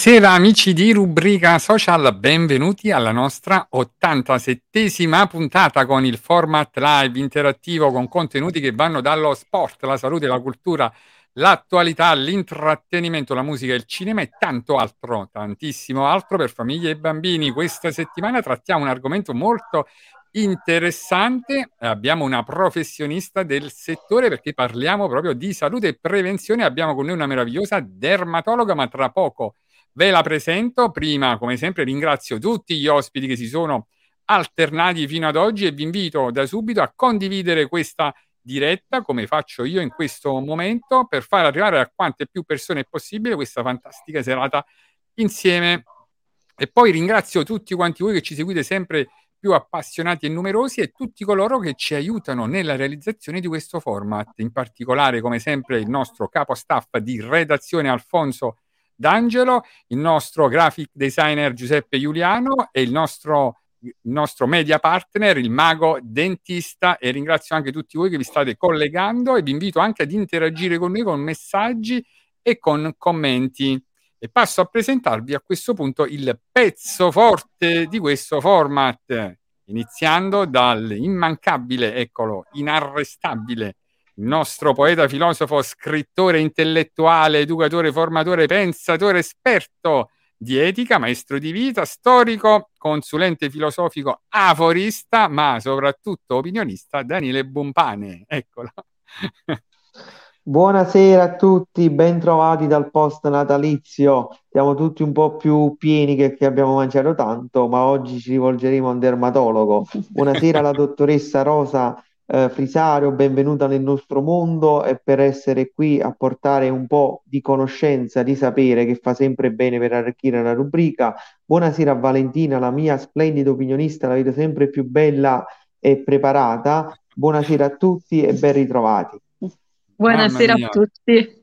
Buonasera amici di Rubrica Social, benvenuti alla nostra 87esima puntata con il format live interattivo con contenuti che vanno dallo sport, la salute, la cultura, l'attualità, l'intrattenimento, la musica, il cinema e tanto altro, tantissimo altro per famiglie e bambini. Questa settimana trattiamo un argomento molto interessante, abbiamo una professionista del settore perché parliamo proprio di salute e prevenzione, abbiamo con noi una meravigliosa dermatologa, ma tra poco ve la presento. Prima, come sempre, ringrazio tutti gli ospiti che si sono alternati fino ad oggi e vi invito da subito a condividere questa diretta, come faccio io in questo momento, per far arrivare a quante più persone possibile questa fantastica serata insieme. E poi ringrazio tutti quanti voi che ci seguite sempre più appassionati e numerosi e tutti coloro che ci aiutano nella realizzazione di questo format, in particolare come sempre il nostro capo staff di redazione Alfonso D'Angelo, il nostro graphic designer Giuseppe Giuliano e il nostro, il nostro media partner, il mago dentista e ringrazio anche tutti voi che vi state collegando e vi invito anche ad interagire con noi con messaggi e con commenti. E passo a presentarvi a questo punto il pezzo forte di questo format, iniziando dall'immancabile, eccolo, inarrestabile, il nostro poeta, filosofo, scrittore, intellettuale, educatore, formatore, pensatore, esperto di etica, maestro di vita, storico, consulente filosofico, aforista, ma soprattutto opinionista, Daniele Bumpane. Eccolo. Buonasera a tutti, bentrovati dal post natalizio. Siamo tutti un po' più pieni che, che abbiamo mangiato tanto, ma oggi ci rivolgeremo a un dermatologo. Buonasera alla dottoressa Rosa eh, Frisario, benvenuta nel nostro mondo e per essere qui a portare un po' di conoscenza, di sapere che fa sempre bene per arricchire la rubrica. Buonasera a Valentina, la mia splendida opinionista, la vedo sempre più bella e preparata. Buonasera a tutti e ben ritrovati. Buonasera a tutti.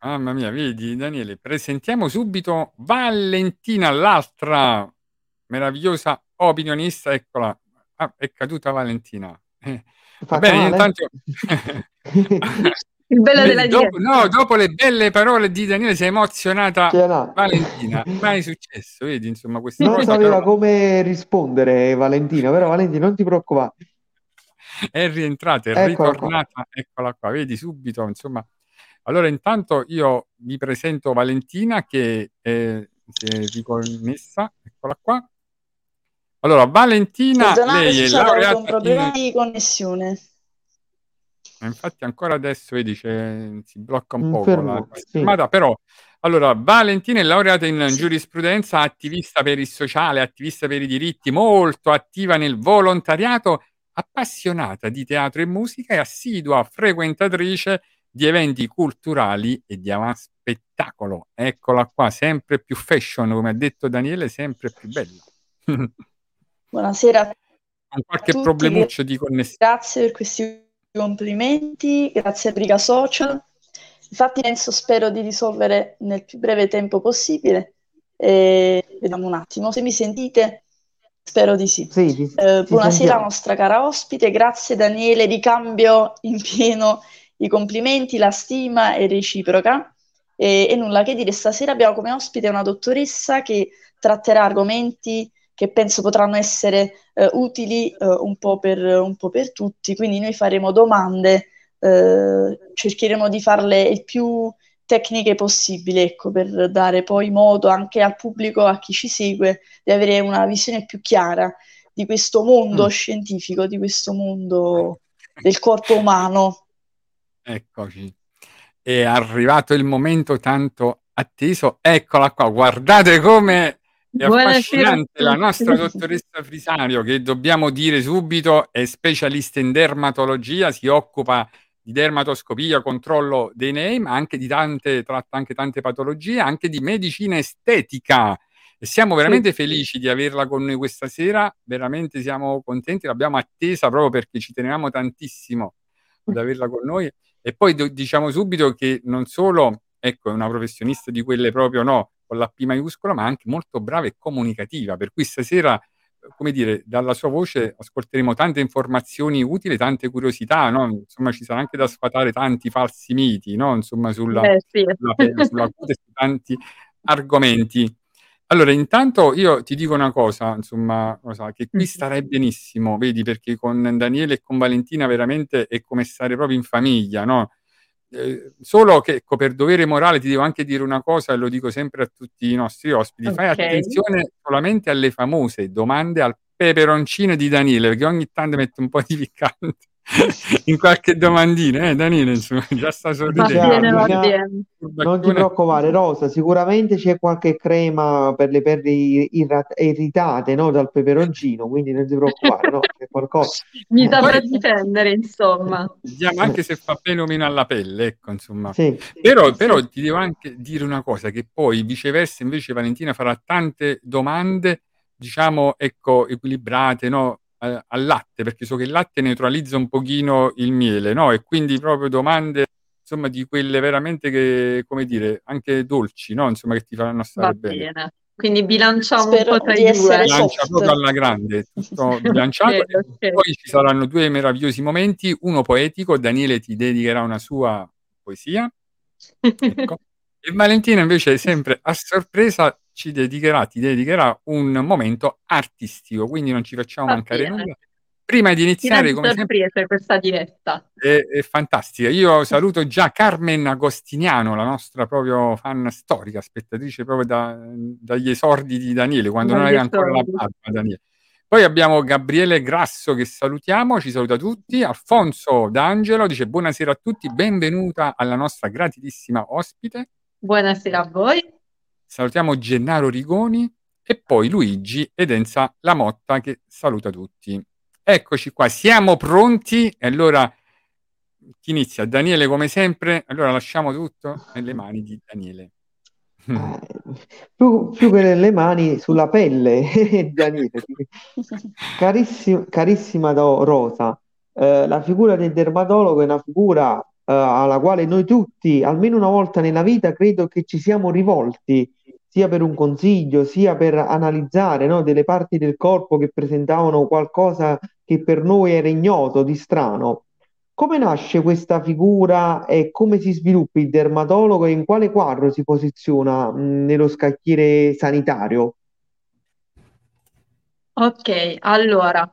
Mamma mia, vedi Daniele, presentiamo subito Valentina, l'altra meravigliosa opinionista, eccola, ah, è caduta Valentina. Eh, va bene, intanto... Il bello della dopo, no, dopo le belle parole di Daniele si è emozionata Valentina, mai successo, vedi, insomma, questa Non sapeva però... come rispondere Valentina, però Valentina non ti preoccupare è rientrata, è eccola ritornata, qua. eccola qua, vedi subito, insomma. Allora, intanto io vi presento Valentina che è, si è riconnessa, eccola qua. Allora, Valentina, lei è laureata un problema in... di connessione. Infatti ancora adesso vedi si blocca un po' la chiamata, sì. però allora Valentina è laureata in giurisprudenza, attivista per il sociale, attivista per i diritti, molto attiva nel volontariato appassionata di teatro e musica e assidua frequentatrice di eventi culturali e di avanspettacolo. Eccola qua, sempre più fashion, come ha detto Daniele, sempre più bella. Buonasera. Con qualche tutti, problemuccio di connessione. Grazie per questi complimenti, grazie a Briga Social. Infatti penso, spero di risolvere nel più breve tempo possibile. E vediamo un attimo se mi sentite. Spero di sì. sì, sì eh, buonasera nostra cara ospite, grazie Daniele, ricambio in pieno i complimenti, la stima è reciproca. E, e nulla che dire, stasera abbiamo come ospite una dottoressa che tratterà argomenti che penso potranno essere eh, utili eh, un, po per, un, po per, tutti, quindi noi faremo domande, eh, cercheremo di farle il più tecniche possibili, ecco, per dare poi modo anche al pubblico, a chi ci segue, di avere una visione più chiara di questo mondo mm. scientifico, di questo mondo del corpo umano. Eccoci. È arrivato il momento tanto atteso. Eccola qua, guardate come è affascinante la nostra dottoressa Frisario, che dobbiamo dire subito è specialista in dermatologia, si occupa di dermatoscopia, controllo dei nei, ma anche di tante, tratta anche tante patologie, anche di medicina estetica. E siamo veramente sì. felici di averla con noi questa sera, veramente siamo contenti, l'abbiamo attesa proprio perché ci tenevamo tantissimo ad averla con noi. E poi do- diciamo subito che non solo ecco, è una professionista di quelle proprio no, con la P maiuscola, ma anche molto brava e comunicativa, per cui stasera come dire, dalla sua voce ascolteremo tante informazioni utili, tante curiosità, no? Insomma, ci sarà anche da sfatare tanti falsi miti, no? Insomma, sulla, eh, sì. sulla, sulla cute, su tanti argomenti. Allora, intanto io ti dico una cosa, insomma, cosa, che qui starai benissimo, vedi, perché con Daniele e con Valentina veramente è come stare proprio in famiglia, no? Eh, solo che ecco, per dovere morale ti devo anche dire una cosa e lo dico sempre a tutti i nostri ospiti, okay. fai attenzione solamente alle famose domande al peperoncino di Daniele, perché ogni tanto mette un po' di piccante. in qualche domandina, eh, Danilo, insomma, già sta sorridendo. Non ti preoccupare, Rosa, sicuramente c'è qualche crema per le perle irritate no, dal peperoncino, quindi non ti preoccupare, no? C'è qualcosa. Mi saprà difendere, insomma. Vediamo anche se fa bene o meno alla pelle, ecco, insomma. Sì. Però, però ti devo anche dire una cosa, che poi viceversa invece Valentina farà tante domande, diciamo, ecco, equilibrate, no? Eh, al latte, perché so che il latte neutralizza un pochino il miele, no? E quindi proprio domande, insomma, di quelle veramente che, come dire, anche dolci, no? Insomma, che ti faranno stare bene. bene. Quindi bilanciamo Spero un po' tra i due. Bilancia proprio alla grande, tutto bilanciato. okay, okay. Poi ci saranno due meravigliosi momenti, uno poetico, Daniele ti dedicherà una sua poesia. Ecco. E Valentina invece sempre a sorpresa ci dedicherà, ti dedicherà un momento artistico, quindi non ci facciamo mancare bene. nulla. Prima di iniziare, come sempre, questa diretta. È, è, fantastica. Io saluto già Carmen Agostiniano, la nostra proprio fan storica, spettatrice proprio da, dagli esordi di Daniele, quando non aveva ancora la barba Daniele. Poi abbiamo Gabriele Grasso che salutiamo, ci saluta tutti. Alfonso D'Angelo dice buonasera a tutti, benvenuta alla nostra gratitissima ospite. Buonasera a voi. Salutiamo Gennaro Rigoni e poi Luigi ed Enza Lamotta che saluta tutti. Eccoci qua, siamo pronti. Allora chi inizia? Daniele come sempre. Allora lasciamo tutto nelle mani di Daniele. Eh, più, più, che nelle mani, sulla pelle, Daniele. Carissima, carissima Rosa, eh, la figura del dermatologo è una figura uh, alla quale noi tutti, almeno una volta nella vita, credo che ci siamo rivolti, sia per un consiglio, sia per analizzare no, delle parti del corpo che presentavano qualcosa che per noi era ignoto, di strano. Come nasce questa figura e come si sviluppa il dermatologo e in quale quadro si posiziona mh, nello scacchiere sanitario? Ok, allora,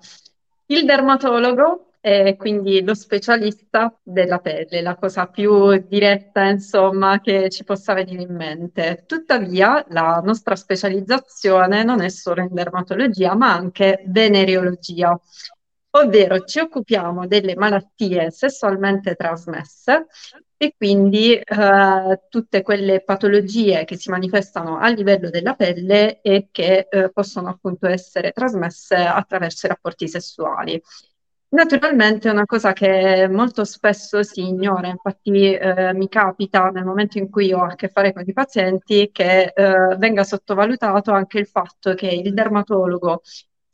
il dermatologo e quindi lo specialista della pelle, la cosa più diretta, insomma, che ci possa venire in mente. Tuttavia, la nostra specializzazione non è solo in dermatologia, ma anche venereologia, ovvero ci occupiamo delle malattie sessualmente trasmesse e quindi eh, tutte quelle patologie che si manifestano a livello della pelle e che eh, possono appunto essere trasmesse attraverso i rapporti sessuali. Naturalmente è una cosa che molto spesso si ignora, infatti eh, mi capita nel momento in cui ho a che fare con i pazienti che eh, venga sottovalutato anche il fatto che il dermatologo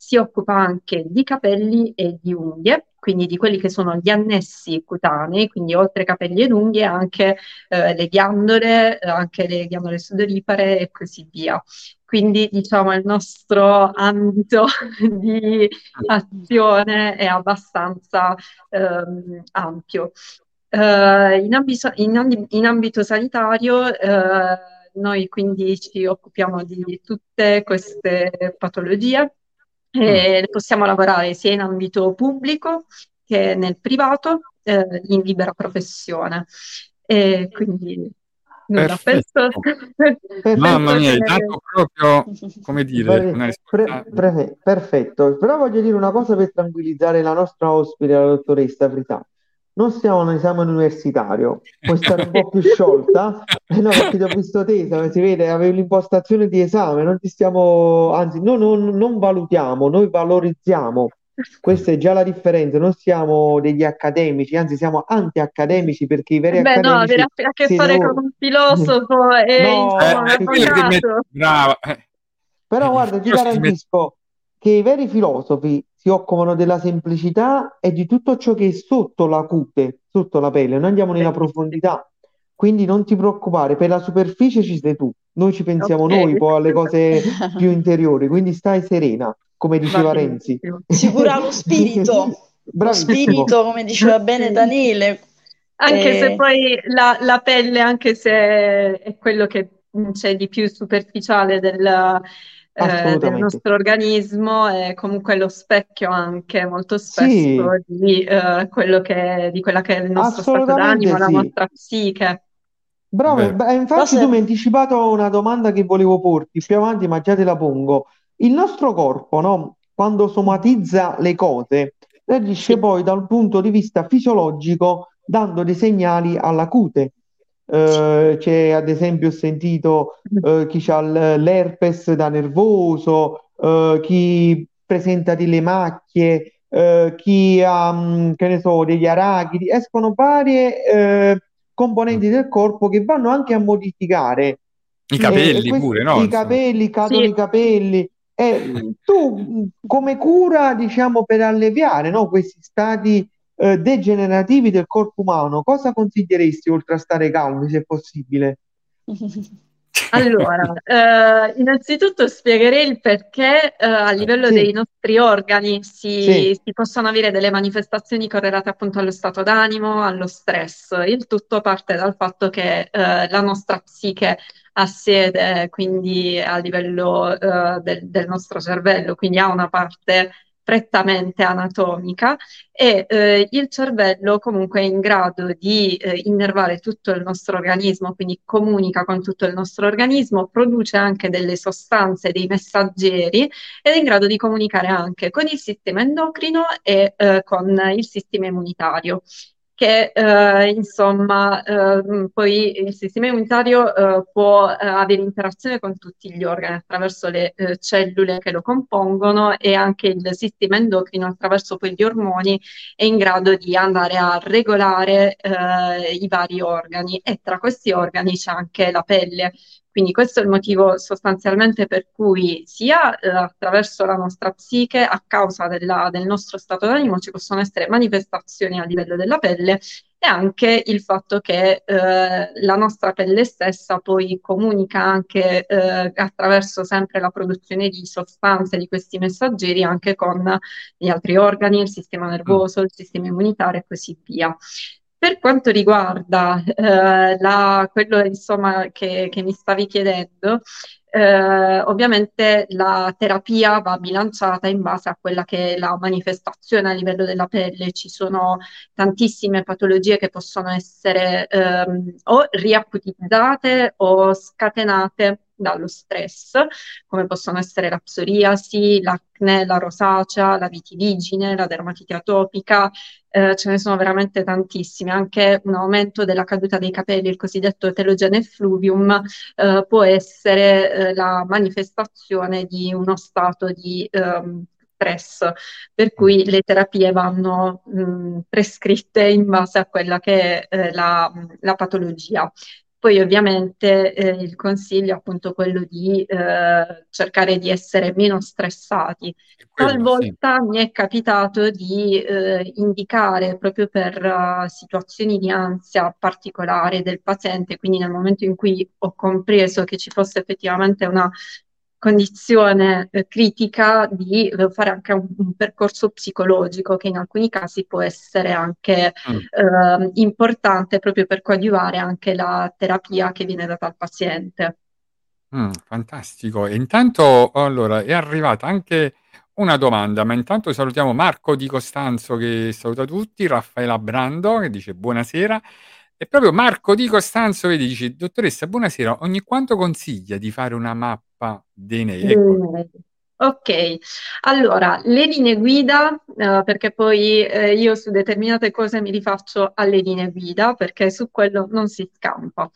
si occupa anche di capelli e di unghie, quindi di quelli che sono gli annessi cutanei, quindi oltre capelli ed unghie anche eh, le ghiandole, eh, anche le ghiandole sudoripare e così via. Quindi diciamo il nostro ambito di azione è abbastanza ehm, ampio. Uh, in, ambito, in, in, ambito sanitario uh, noi quindi ci occupiamo di tutte queste patologie mm. possiamo lavorare sia in ambito pubblico che nel privato eh, in libera professione. E quindi nulla, penso... Mamma mia, hai dato proprio, come dire, una risposta... Pre- perfetto, però voglio dire una cosa per tranquillizzare la nostra ospite, la dottoressa Frità non siamo un esame universitario, puoi stare un po' più sciolta, eh no, perché ti ho visto tesa, si vede, avevi l'impostazione di esame, non ti stiamo, anzi, no, non, non valutiamo, noi valorizziamo. Questa è già la differenza, non siamo degli accademici, anzi siamo anti-accademici perché i veri Beh, accademici... no, avere a che fare devono... con un filosofo e no, insomma, eh, un avvocato. Brava. Però guarda, ti garantisco che i veri filosofi si occupano della semplicità e di tutto ciò che è sotto la cute, sotto la pelle, noi andiamo nella profondità. Quindi non ti preoccupare, per la superficie ci sei tu, noi ci pensiamo okay. noi poi alle cose più interiori, quindi stai serena, come diceva Renzi. Si cura lo spirito, lo spirito, come diceva bene Daniele. Anche e... se poi la, la, pelle, anche se è quello che c'è di più superficiale del, eh, del nostro organismo e comunque lo specchio anche molto spesso sì. di, eh, quello che, di quella che è il nostro stato d'animo, sì. la nostra psiche. Bravo, beh, infatti Forse... tu mi hai anticipato una domanda che volevo porti più avanti, ma già te la pongo. Il nostro corpo, no? quando somatizza le cose, reagisce sì. poi dal punto di vista fisiologico dando dei segnali alla cute. Uh, c'è ad esempio ho sentito uh, chi ha l'herpes da nervoso, uh, chi presenta delle macchie, chi ha mm, che ne so, degli arachidi, escono varie componenti del corpo che vanno anche a modificare i capelli eh, questi, pure, no? I capelli, cadono sì. i capelli. E tu come cura, diciamo, per alleviare no, questi stati eh, degenerativi del corpo umano, cosa consiglieresti oltre a stare calmi, se possibile? Allora, eh, innanzitutto spiegherei il perché eh, a livello sì. dei nostri organi si, sì. si, possono avere delle manifestazioni correlate appunto allo stato d'animo, allo stress. Il tutto parte dal fatto che eh, la nostra psiche ha sede quindi a livello eh, del, del nostro cervello, quindi ha una parte prettamente anatomica e eh, il cervello comunque è in grado di eh, innervare tutto il nostro organismo, quindi comunica con tutto il nostro organismo, produce anche delle sostanze, dei messaggeri ed è in grado di comunicare anche con il sistema endocrino e eh, con il sistema immunitario che eh, insomma eh, poi il sistema immunitario eh, può eh, avere interazione con tutti gli organi attraverso le eh, cellule che lo compongono e anche il sistema endocrino attraverso poi gli ormoni è in grado di andare a regolare eh, i vari organi e tra questi organi c'è anche la pelle quindi questo è il motivo sostanzialmente per cui sia eh, attraverso la nostra psiche, a causa della, del nostro stato d'animo, ci possono essere manifestazioni a livello della pelle e anche il fatto che eh, la nostra pelle stessa poi comunica anche eh, attraverso sempre la produzione di sostanze, di questi messaggeri, anche con gli altri organi, il sistema nervoso, il sistema immunitario e così via. Per quanto riguarda eh, la, quello insomma, che, che, mi stavi chiedendo, eh, ovviamente la terapia va bilanciata in base a quella che è la manifestazione a livello della pelle. Ci sono tantissime patologie che possono essere ehm, o riacutizzate o scatenate dallo stress, come possono essere la psoriasi, l'acne, la rosacea, la vitiligine, la dermatite atopica, eh, ce ne sono veramente tantissime, anche un aumento della caduta dei capelli, il cosiddetto telogene fluvium, eh, può essere eh, la manifestazione di uno stato di ehm, stress, per cui le terapie vanno mh, prescritte in base a quella che è eh, la, la patologia. Poi ovviamente eh, il consiglio è appunto quello di eh, cercare di essere meno stressati. Talvolta sì. mi è capitato di eh, indicare proprio per uh, situazioni di ansia particolare del paziente, quindi nel momento in cui ho compreso che ci fosse effettivamente una condizione eh, critica di eh, fare anche un, un, percorso psicologico che in alcuni casi può essere anche mm. eh, importante proprio per coadiuvare anche la terapia che viene data al paziente. Mm, fantastico. E intanto allora è arrivata anche una domanda, ma intanto salutiamo Marco Di Costanzo che saluta tutti, Raffaella Brando che dice buonasera e proprio Marco Di Costanzo vedi, dice dottoressa buonasera, ogni quanto consiglia di fare una mappa dei nei. Ecco. Ok, allora le linee guida, eh, perché poi eh, io su determinate cose mi rifaccio alle linee guida, perché su quello non si scampa.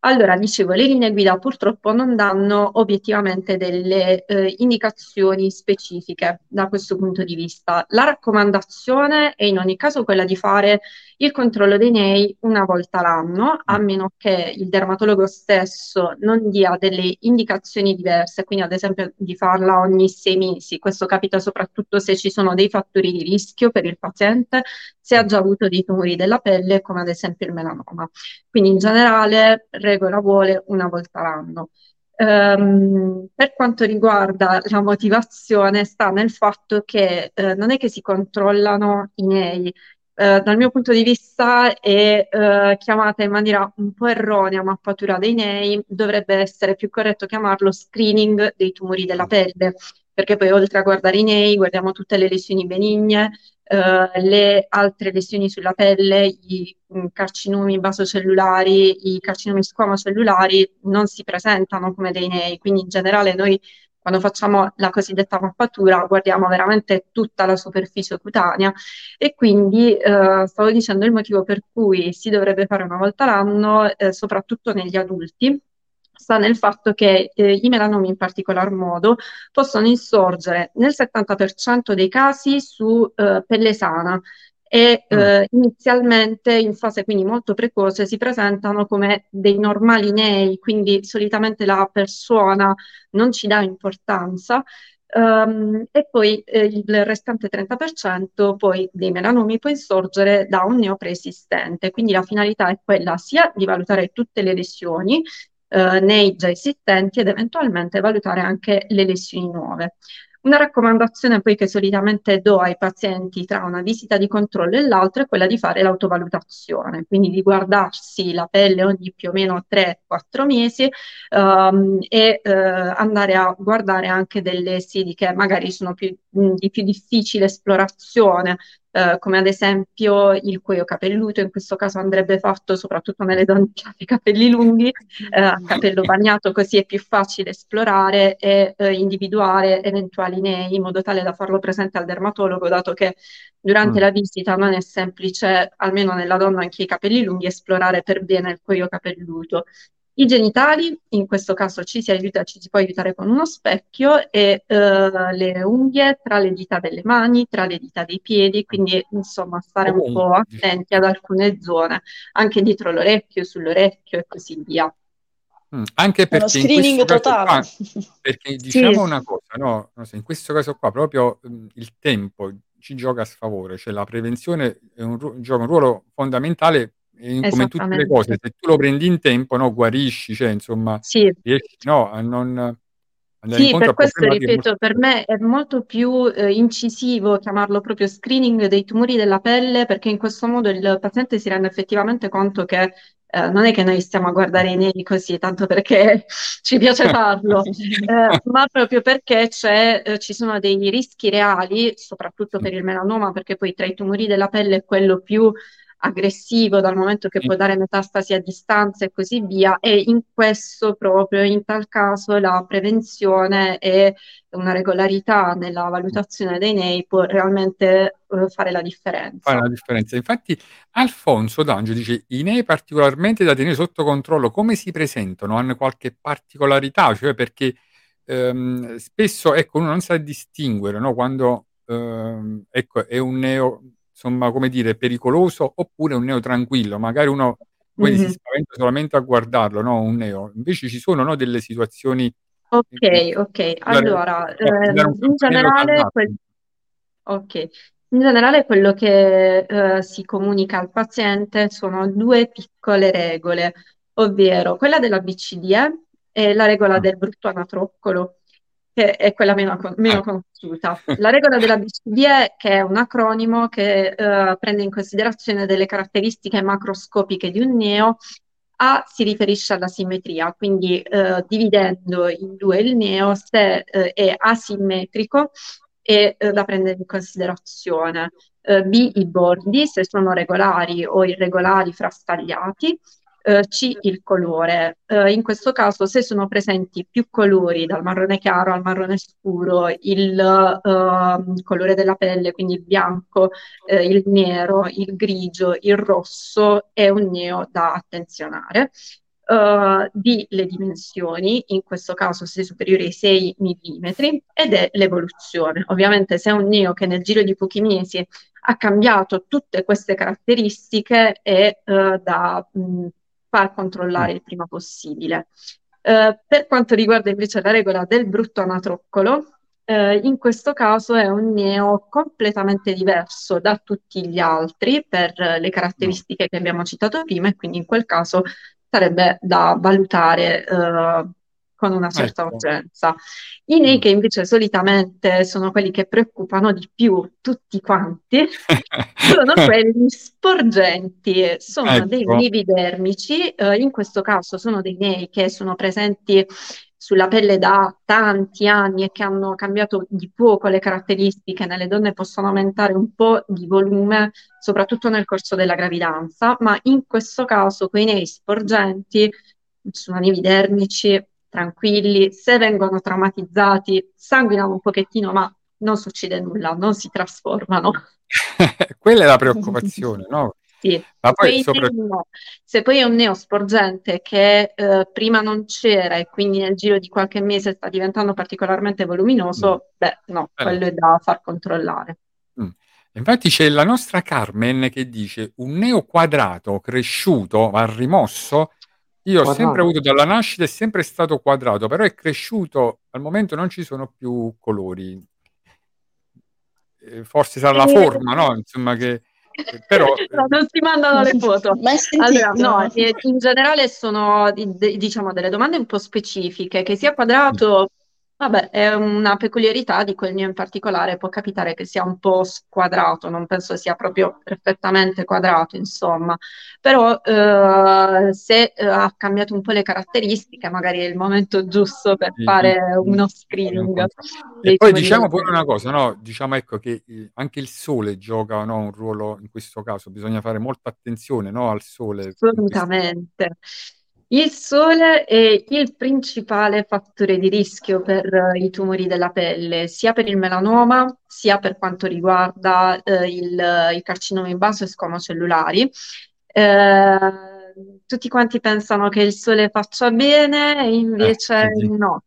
Allora, dicevo, le linee guida purtroppo non danno obiettivamente delle eh, indicazioni specifiche da questo punto di vista. La raccomandazione è in ogni caso quella di fare il controllo dei nei una volta l'anno, a mm. meno che il dermatologo stesso non dia delle indicazioni diverse, quindi ad esempio di farla ogni sei mesi. Questo capita soprattutto se ci sono dei fattori di rischio per il paziente, se ha già avuto dei tumori della pelle, come ad esempio il melanoma. Quindi in generale regola vuole una volta l'anno. Um, per quanto riguarda la motivazione, sta nel fatto che eh, non è che si controllano i nei, eh, dal mio punto di vista è eh, chiamata in maniera un po' erronea mappatura dei nei, dovrebbe essere più corretto chiamarlo screening dei tumori della pelle, perché poi oltre a guardare i nei guardiamo tutte le lesioni benigne, eh, le altre lesioni sulla pelle, i mh, carcinomi basocellulari, i carcinomi squamocellulari non si presentano come dei nei, quindi in generale noi quando facciamo la cosiddetta mappatura guardiamo veramente tutta la superficie cutanea. E quindi eh, stavo dicendo il motivo per cui si dovrebbe fare una volta l'anno, eh, soprattutto negli adulti, sta nel fatto che eh, i melanomi in particolar modo possono insorgere nel 70% dei casi su eh, pelle sana, e mm. eh, inizialmente in fase quindi molto precoce si presentano come dei normali nei, quindi solitamente la persona non ci dà importanza um, e poi eh, il restante 30% poi dei melanomi può insorgere da un neo preesistente, quindi la finalità è quella sia di valutare tutte le lesioni eh, nei già esistenti ed eventualmente valutare anche le lesioni nuove. Una raccomandazione poi che solitamente do ai pazienti tra una visita di controllo e l'altra è quella di fare l'autovalutazione, quindi di guardarsi la pelle ogni più o meno 3-4 mesi um, e uh, andare a guardare anche delle sedi che magari sono più, mh, di più difficile esplorazione, eh, come ad esempio il cuoio capelluto, in questo caso andrebbe fatto soprattutto nelle donne che hanno i capelli lunghi, eh, a capello bagnato, così è più facile esplorare e eh, individuare eventuali nei in modo tale da farlo presente al dermatologo, dato che durante mm. la visita non è semplice, almeno nella donna anche i capelli lunghi, esplorare per bene il cuoio capelluto. I genitali, in questo caso ci si, aiuta, ci si può aiutare con uno specchio e eh, le unghie tra le dita delle mani, tra le dita dei piedi, quindi insomma stare un po' attenti ad alcune zone, anche dietro l'orecchio, sull'orecchio e così via. Mm, anche perché Uno screening totale. Qua, perché diciamo sì. una cosa, no? in questo caso qua proprio mh, il tempo ci gioca a sfavore, cioè la prevenzione un, gioca un ruolo fondamentale in, come tutte le cose, se tu lo prendi in tempo, no, guarisci, cioè insomma, sì. riesci no, a non... Sì, per questo ripeto, molto... per me è molto più eh, incisivo chiamarlo proprio screening dei tumori della pelle, perché in questo modo il paziente si rende effettivamente conto che eh, non è che noi stiamo a guardare i neri così, tanto perché ci piace farlo, eh, ma proprio perché eh, ci sono dei rischi reali, soprattutto per il melanoma, perché poi tra i tumori della pelle è quello più aggressivo dal momento che può dare metastasi a distanza e così via e in questo proprio in tal caso la prevenzione e una regolarità nella valutazione dei nei può realmente uh, fare la differenza. Fare la differenza. Infatti Alfonso D'Angio dice i nei particolarmente da tenere sotto controllo come si presentano? Hanno qualche particolarità? Cioè perché ehm, spesso ecco, uno non sa distinguere no? quando ehm, ecco, è un neo, insomma, come dire, pericoloso oppure un neo tranquillo. Magari uno poi mm-hmm. si spaventa solamente a guardarlo, no? Un neo. Invece ci sono no, delle situazioni. Ok, ok. Allora, eh, in generale, quel... ok. In generale quello che eh, si comunica al paziente sono due piccole regole, ovvero quella della BCDE e la regola mm. del brutto anatroccolo, che è quella meno, meno ah. conosciuta. La regola della BCDE, che è un acronimo che eh, prende in considerazione delle caratteristiche macroscopiche di un neo, A si riferisce alla simmetria, quindi eh, dividendo in due il neo, se eh, è asimmetrico eh, da prendere in considerazione. Eh, B i bordi, se sono regolari o irregolari frastagliati, eh, C il colore. Eh, in questo caso se sono presenti più colori, dal marrone chiaro al marrone scuro, il uh, colore della pelle, quindi il bianco, eh, il nero, il grigio, il rosso, è un neo da attenzionare. Uh, di le dimensioni, in questo caso se superiori ai 6 mm, ed è l'evoluzione. Ovviamente se è un neo che nel giro di pochi mesi ha cambiato tutte queste caratteristiche è uh, da mh, far controllare il prima possibile. Eh, per quanto riguarda invece la regola del brutto anatroccolo, eh, in questo caso è un neo completamente diverso da tutti gli altri per le caratteristiche che abbiamo citato prima e quindi in quel caso sarebbe da valutare eh, con una certa ecco. urgenza. I nei che invece solitamente sono quelli che preoccupano di più tutti quanti, sono quelli sporgenti, sono ecco. dei nevi dermici, eh, in questo caso sono dei nei che sono presenti sulla pelle da tanti anni e che hanno cambiato di poco le caratteristiche, nelle donne possono aumentare un po' di volume, soprattutto nel corso della gravidanza, ma in questo caso quei nei sporgenti sono nevi dermici tranquilli, se vengono traumatizzati, sanguinano un pochettino, ma non succede nulla, non si trasformano. Quella è la preoccupazione, no? Sì. Ma poi sopra... no. Se poi è un neosporgente che eh, prima non c'era e quindi nel giro di qualche mese sta diventando particolarmente voluminoso, mm. beh, no, eh. quello è da far controllare. Mm. Infatti c'è la nostra Carmen che dice un neo quadrato cresciuto ma rimosso io ho sempre avuto dalla nascita, è sempre stato quadrato, però è cresciuto, al momento non ci sono più colori. Eh, forse sarà la forma, no? Insomma che... Però... No, non si mandano le foto. Allora, no, in generale sono diciamo delle domande un po' specifiche, che sia quadrato Vabbè, è una peculiarità di quel mio in particolare, può capitare che sia un po' squadrato, non penso sia proprio perfettamente quadrato, insomma, però eh, se eh, ha cambiato un po' le caratteristiche, magari è il momento giusto per fare uno screening. E poi diciamo pure una cosa, no? Diciamo ecco che eh, anche il sole gioca no, un ruolo in questo caso, bisogna fare molta attenzione no, al sole. Assolutamente. Il sole è il principale fattore di rischio per uh, i tumori della pelle, sia per il melanoma, sia per quanto riguarda uh, il, i carcinomi basoscomocellulari. Uh, tutti quanti pensano che il sole faccia bene e invece eh, no.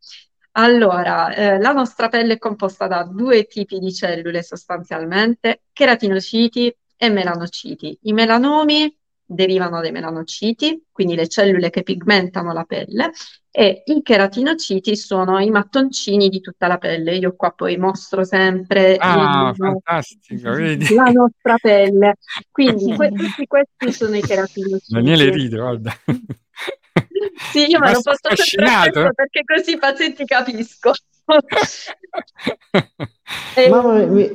Allora, eh, la nostra pelle è composta da due tipi di cellule sostanzialmente, cheratinociti e melanociti. I melanomi derivano dai melanociti, quindi le cellule che pigmentano la pelle, e i cheratinociti sono i mattoncini di tutta la pelle. Io qua poi mostro sempre ah, il, fantastico, vedi? la nostra pelle. Quindi que- tutti questi sono i cheratinociti. Daniele ride, guarda. Sì, io me lo posso sempre perché così i pazienti capisco. Mamma mia,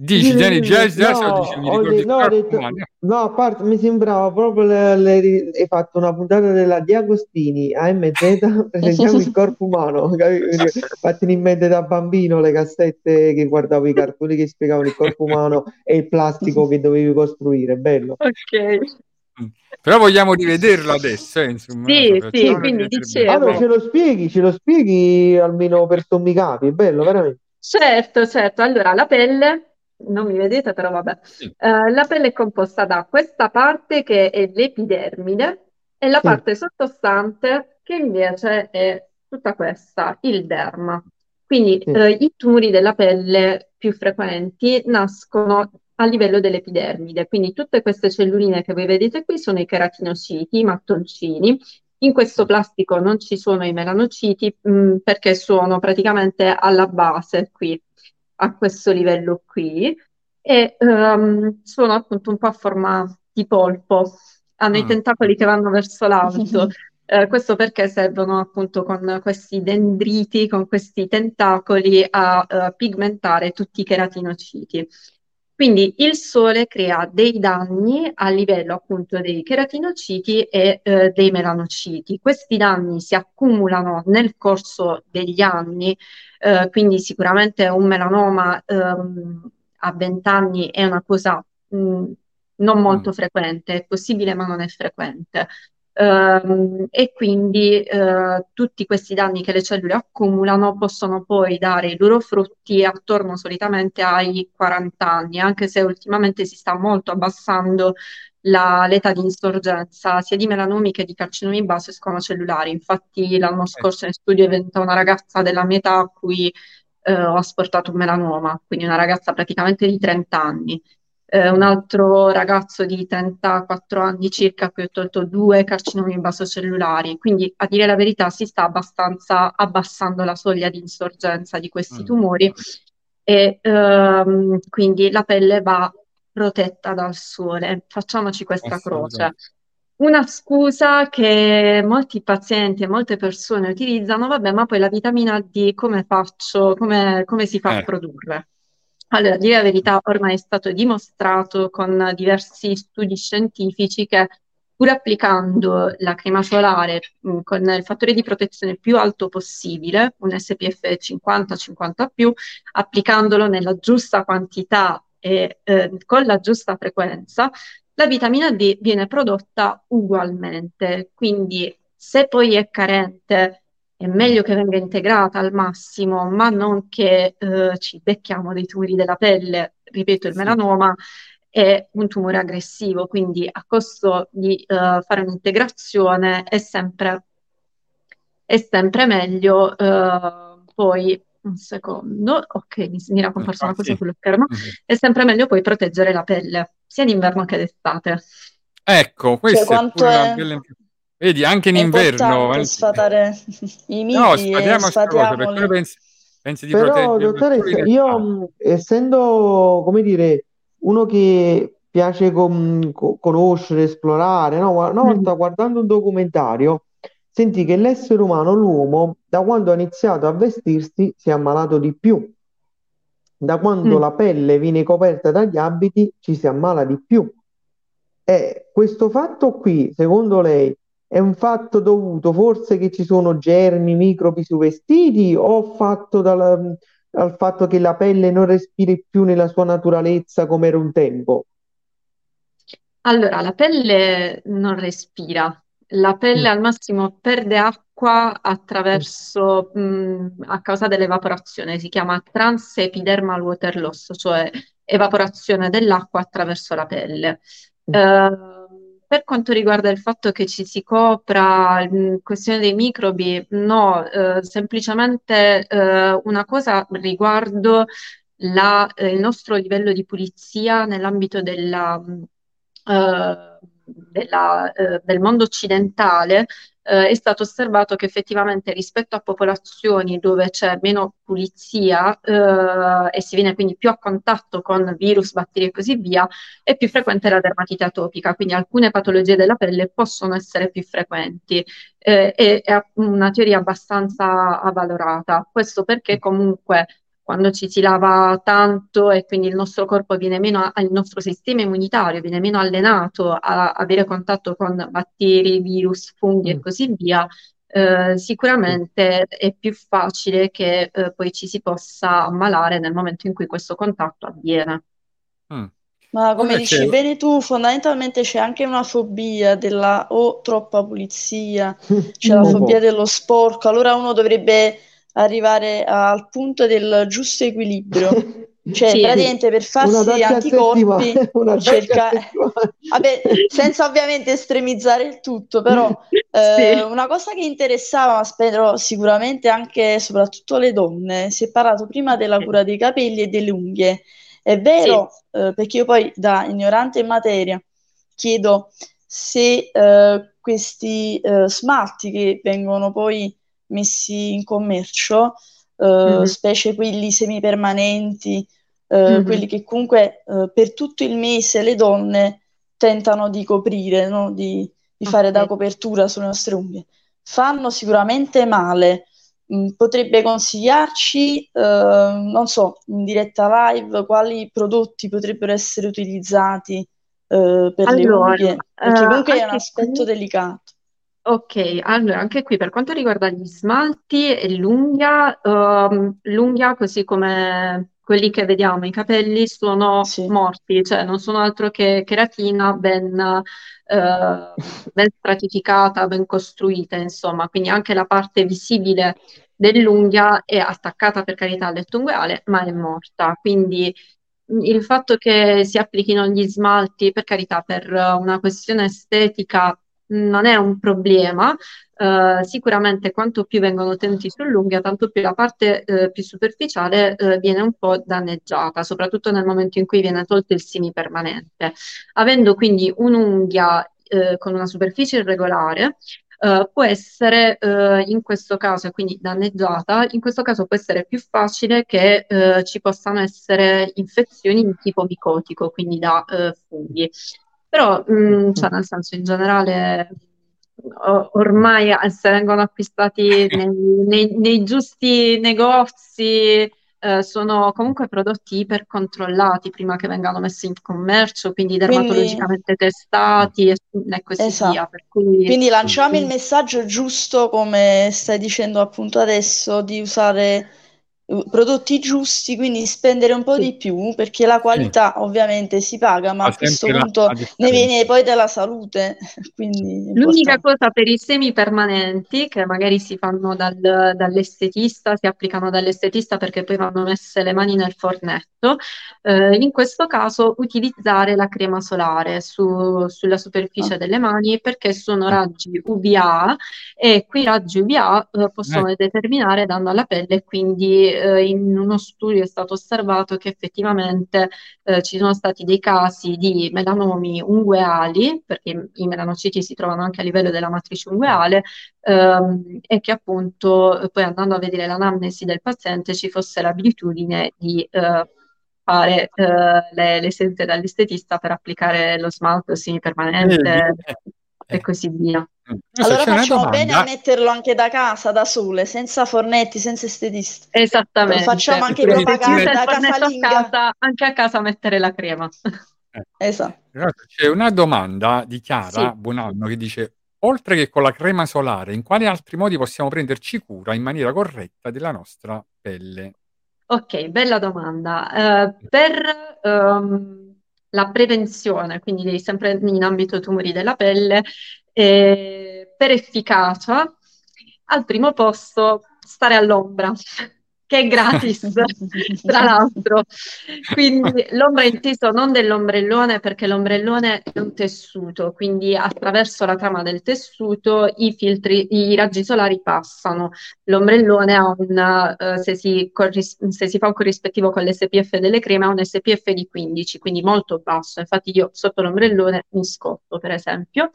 Dici, Gianni, già, già no, dici, mi ricordi no, detto, no, a parte mi sembrava proprio le, le, hai fatto una puntata della Di Agostini AMZ presentiamo il corpo umano fatti in mente da bambino le cassette che guardavo i cartoni che spiegavano il corpo umano e il plastico che dovevi costruire bello. Ok. Mm. però vogliamo rivederlo adesso eh, insomma sì, sì quindi dicevo. allora ce lo spieghi ce lo spieghi almeno per sommi capi bello veramente. Certo certo. Allora la pelle non mi vedete, però vabbè. Sì. Uh, la pelle è composta da questa parte che è l'epidermide e la sì. parte sottostante che invece è tutta questa, il derma. Quindi sì. eh, i tumori della pelle più frequenti nascono a livello dell'epidermide, quindi tutte queste celluline che voi vedete qui sono i keratinociti, i mattoncini. In questo plastico non ci sono i melanociti mh, mm, perché sono praticamente alla base qui, a questo livello qui, e um, sono appunto un po' a forma di polpo, hanno mm. i tentacoli che vanno verso l'alto. Eh, questo perché servono appunto con questi dendriti, con questi tentacoli a uh, pigmentare tutti i keratinociti. Quindi il sole crea dei danni a livello appunto dei keratinociti e eh, dei melanociti. Questi danni si accumulano nel corso degli anni, eh, quindi sicuramente un melanoma ehm, a 20 anni è una cosa mh, non molto mm. frequente, è possibile ma non è frequente. Uh, e quindi uh, tutti questi danni che le cellule accumulano possono poi dare i loro frutti attorno solitamente ai 40 anni, anche se ultimamente si sta molto abbassando la, l'età di insorgenza sia di melanomi che di carcinomi basoscomocellulari. Infatti l'anno scorso in studio è venuta una ragazza della mia età a cui uh, ho asportato un melanoma, quindi una ragazza praticamente di 30 anni eh, un altro ragazzo di 34 anni circa a cui ho tolto due carcinomi basocellulari, quindi a dire la verità si sta abbastanza abbassando la soglia di insorgenza di questi mm. tumori e ehm, quindi la pelle va protetta dal sole. Facciamoci questa croce. Una scusa che molti pazienti e molte persone utilizzano, vabbè, ma poi la vitamina D come faccio, come, come si fa eh. a produrre? Allora, dire la verità, ormai è stato dimostrato con diversi studi scientifici che pur applicando la crema solare mh, mm, con il fattore di protezione più alto possibile, un SPF 50-50 più, applicandolo nella giusta quantità e eh, con la giusta frequenza, la vitamina D viene prodotta ugualmente. Quindi se poi è carente è meglio che venga integrata al massimo, ma non che eh, ci becchiamo dei tumori della pelle. Ripeto, il melanoma è un tumore aggressivo, quindi a costo di uh, fare un'integrazione è sempre, è sempre meglio. Uh, poi, un secondo, ok, mi, mi era comparsa una cosa sullo schermo, mm-hmm. è sempre meglio poi proteggere la pelle, sia d'inverno che d'estate. Ecco, questo cioè, è, è... Bella... Vedi, anche in è inverno... È sfatare i miti no, sfatiamo queste cose, perché pensi, pensi di Però, dottoressa, io essendo, come dire, uno che piace con, conoscere, esplorare, no? Una volta mm. guardando un documentario senti che l'essere umano, l'uomo, da quando ha iniziato a vestirsi si è ammalato di più. Da quando mm. la pelle viene coperta dagli abiti ci si ammala di più. E questo fatto qui, secondo lei, è un fatto dovuto forse che ci sono germi, microbi sui vestiti o fatto dal, dal fatto che la pelle non respiri più nella sua naturalezza come era un tempo? Allora, la pelle non respira, la pelle mm. al massimo perde acqua attraverso, mh, mm, a causa dell'evaporazione, si chiama transepidermal water loss, cioè evaporazione dell'acqua attraverso la pelle. Mm. Uh, per quanto riguarda il fatto che ci si copra, in questione dei microbi, no, eh, semplicemente eh, una cosa riguardo la, eh, il nostro livello di pulizia nell'ambito della, eh, della, eh, del mondo occidentale eh, è stato osservato che effettivamente rispetto a popolazioni dove c'è meno pulizia eh, e si viene quindi più a contatto con virus, batteri e così via, è più frequente la dermatite atopica, quindi alcune patologie della pelle possono essere più frequenti. Eh, è, è una teoria abbastanza avvalorata. Questo perché comunque quando ci si lava tanto e quindi il nostro corpo viene meno, il nostro sistema immunitario viene meno allenato a avere contatto con batteri, virus, funghi mm. e così via, eh, sicuramente è più facile che eh, poi ci si possa ammalare nel momento in cui questo contatto avviene. Mm. Ma come dici c'è... bene tu, fondamentalmente c'è anche una fobia della o oh, troppa pulizia, c'è la fobia dello sporco, allora uno dovrebbe arrivare al punto del giusto equilibrio. Cioè, Sì. praticamente per farsi anticorpi cerca... Vabbè, senza ovviamente estremizzare il tutto, però eh, Sì. una cosa che interessava, ma spero sicuramente anche e soprattutto le donne, si è parlato prima della cura dei capelli e delle unghie. È vero, eh, perché io poi da ignorante in materia chiedo se eh, questi eh, smalti che vengono poi messi in commercio, eh, Mhm. specie quelli semipermanenti, eh, Mhm. quelli che comunque eh, per tutto il mese le donne tentano di coprire, no? Di, di fare da copertura sulle nostre unghie. Fanno sicuramente male. Mm, Potrebbe consigliarci, eh, non so, in diretta live, quali prodotti potrebbero essere utilizzati eh, per le Allora, unghie, perché eh, comunque è un aspetto qui, delicato. Ok, allora anche qui per quanto riguarda gli smalti e l'unghia, ehm, l'unghia così come quelli che vediamo, i capelli sono Sì. morti, cioè non sono altro che cheratina ben, eh, ben stratificata, ben costruita, insomma, quindi anche la parte visibile dell'unghia è attaccata per carità al letto ungueale, ma è morta, quindi il fatto che si applichino gli smalti, per carità, per una questione estetica non è un problema. Eh, sicuramente quanto più vengono tenuti sull'unghia, tanto più la parte eh, più superficiale eh, viene un po' danneggiata, soprattutto nel momento in cui viene tolto il semipermanente. Avendo quindi un'unghia con una superficie irregolare, eh, può essere eh, in questo caso, quindi danneggiata, in questo caso può essere più facile che eh, ci possano essere infezioni di tipo micotico, quindi da funghi. Però, mh, cioè, nel senso, in generale, ormai se vengono acquistati nei, nei- nei giusti negozi, eh, sono comunque prodotti ipercontrollati prima che vengano messi in commercio, quindi Quindi, dermatologicamente testati e, e così via. esatto. Per cui, Quindi lanciamo il quindi- messaggio giusto, come stai dicendo appunto adesso, di usare prodotti giusti, quindi spendere un po' sì. di più, perché la Sì, qualità ovviamente si paga, ma a questo punto la ne viene poi della salute, L'unica cosa per i semipermanenti che magari si fanno dal- dall'estetista, si applicano dall'estetista perché poi vanno messe le mani nel fornetto, eh, in questo caso utilizzare la crema solare su- sulla superficie Ah, delle mani perché sono Eh, raggi UVA e quei raggi UVA eh, eh, possono determinare danno alla pelle e quindi eh, in uno studio è stato osservato che effettivamente eh, ci sono stati dei casi di melanomi ungueali, perché i melanociti si trovano anche a livello della matrice ungueale, ehm, e che appunto eh, poi andando a vedere l'anamnesi del paziente ci fosse l'abitudine di eh, fare eh, le, le sedute dall'estetista per applicare lo smalto semipermanente Eh, e così via. Allora facciamo bene a metterlo anche da casa, da sole, senza fornetti, senza estetista. Esattamente. Facciamo anche propaganda a casa, anche a casa mettere la crema. eh, Esatto. C'è una domanda di Sì. Chiara Buonanno che dice: Oltre che con la crema solare, in quali altri modi possiamo prenderci cura in maniera corretta della nostra pelle? Ok, bella domanda. Eh, per ehm, la prevenzione, quindi sempre in ambito tumori della pelle, eh, per efficacia, al primo posto stare all'ombra, che è gratis, tra l'altro. Quindi l'ombra inteso non dell'ombrellone, perché l'ombrellone è un tessuto, quindi attraverso la trama del tessuto i filtri, i raggi solari passano. L'ombrellone ha un, eh, se si, corris- se si fa un corrispettivo con l'SPF delle creme, ha un SPF di 15, quindi molto basso. Infatti io sotto l'ombrellone mi scotto, per esempio.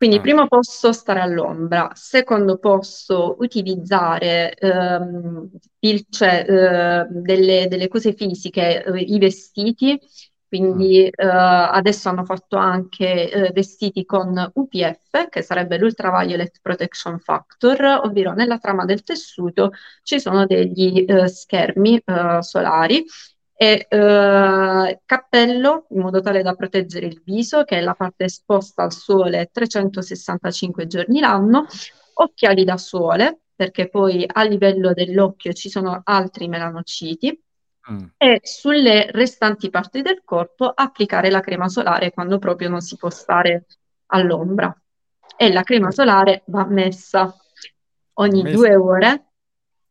Quindi Ah, primo posso stare all'ombra, secondo posso utilizzare ehm, il- cioè, eh, delle, delle cose fisiche, eh, i vestiti, quindi eh, adesso hanno fatto anche eh, vestiti con UPF, che sarebbe l'Ultraviolet Protection Factor, ovvero nella trama del tessuto ci sono degli eh, schermi eh, solari e eh, cappello in modo tale da proteggere il viso, che è la parte esposta al sole 365 giorni l'anno, occhiali da sole, perché poi a livello dell'occhio ci sono altri melanociti, mm. e sulle restanti parti del corpo applicare la crema solare quando proprio non si può stare all'ombra. E la crema solare va messa ogni Messo. due ore,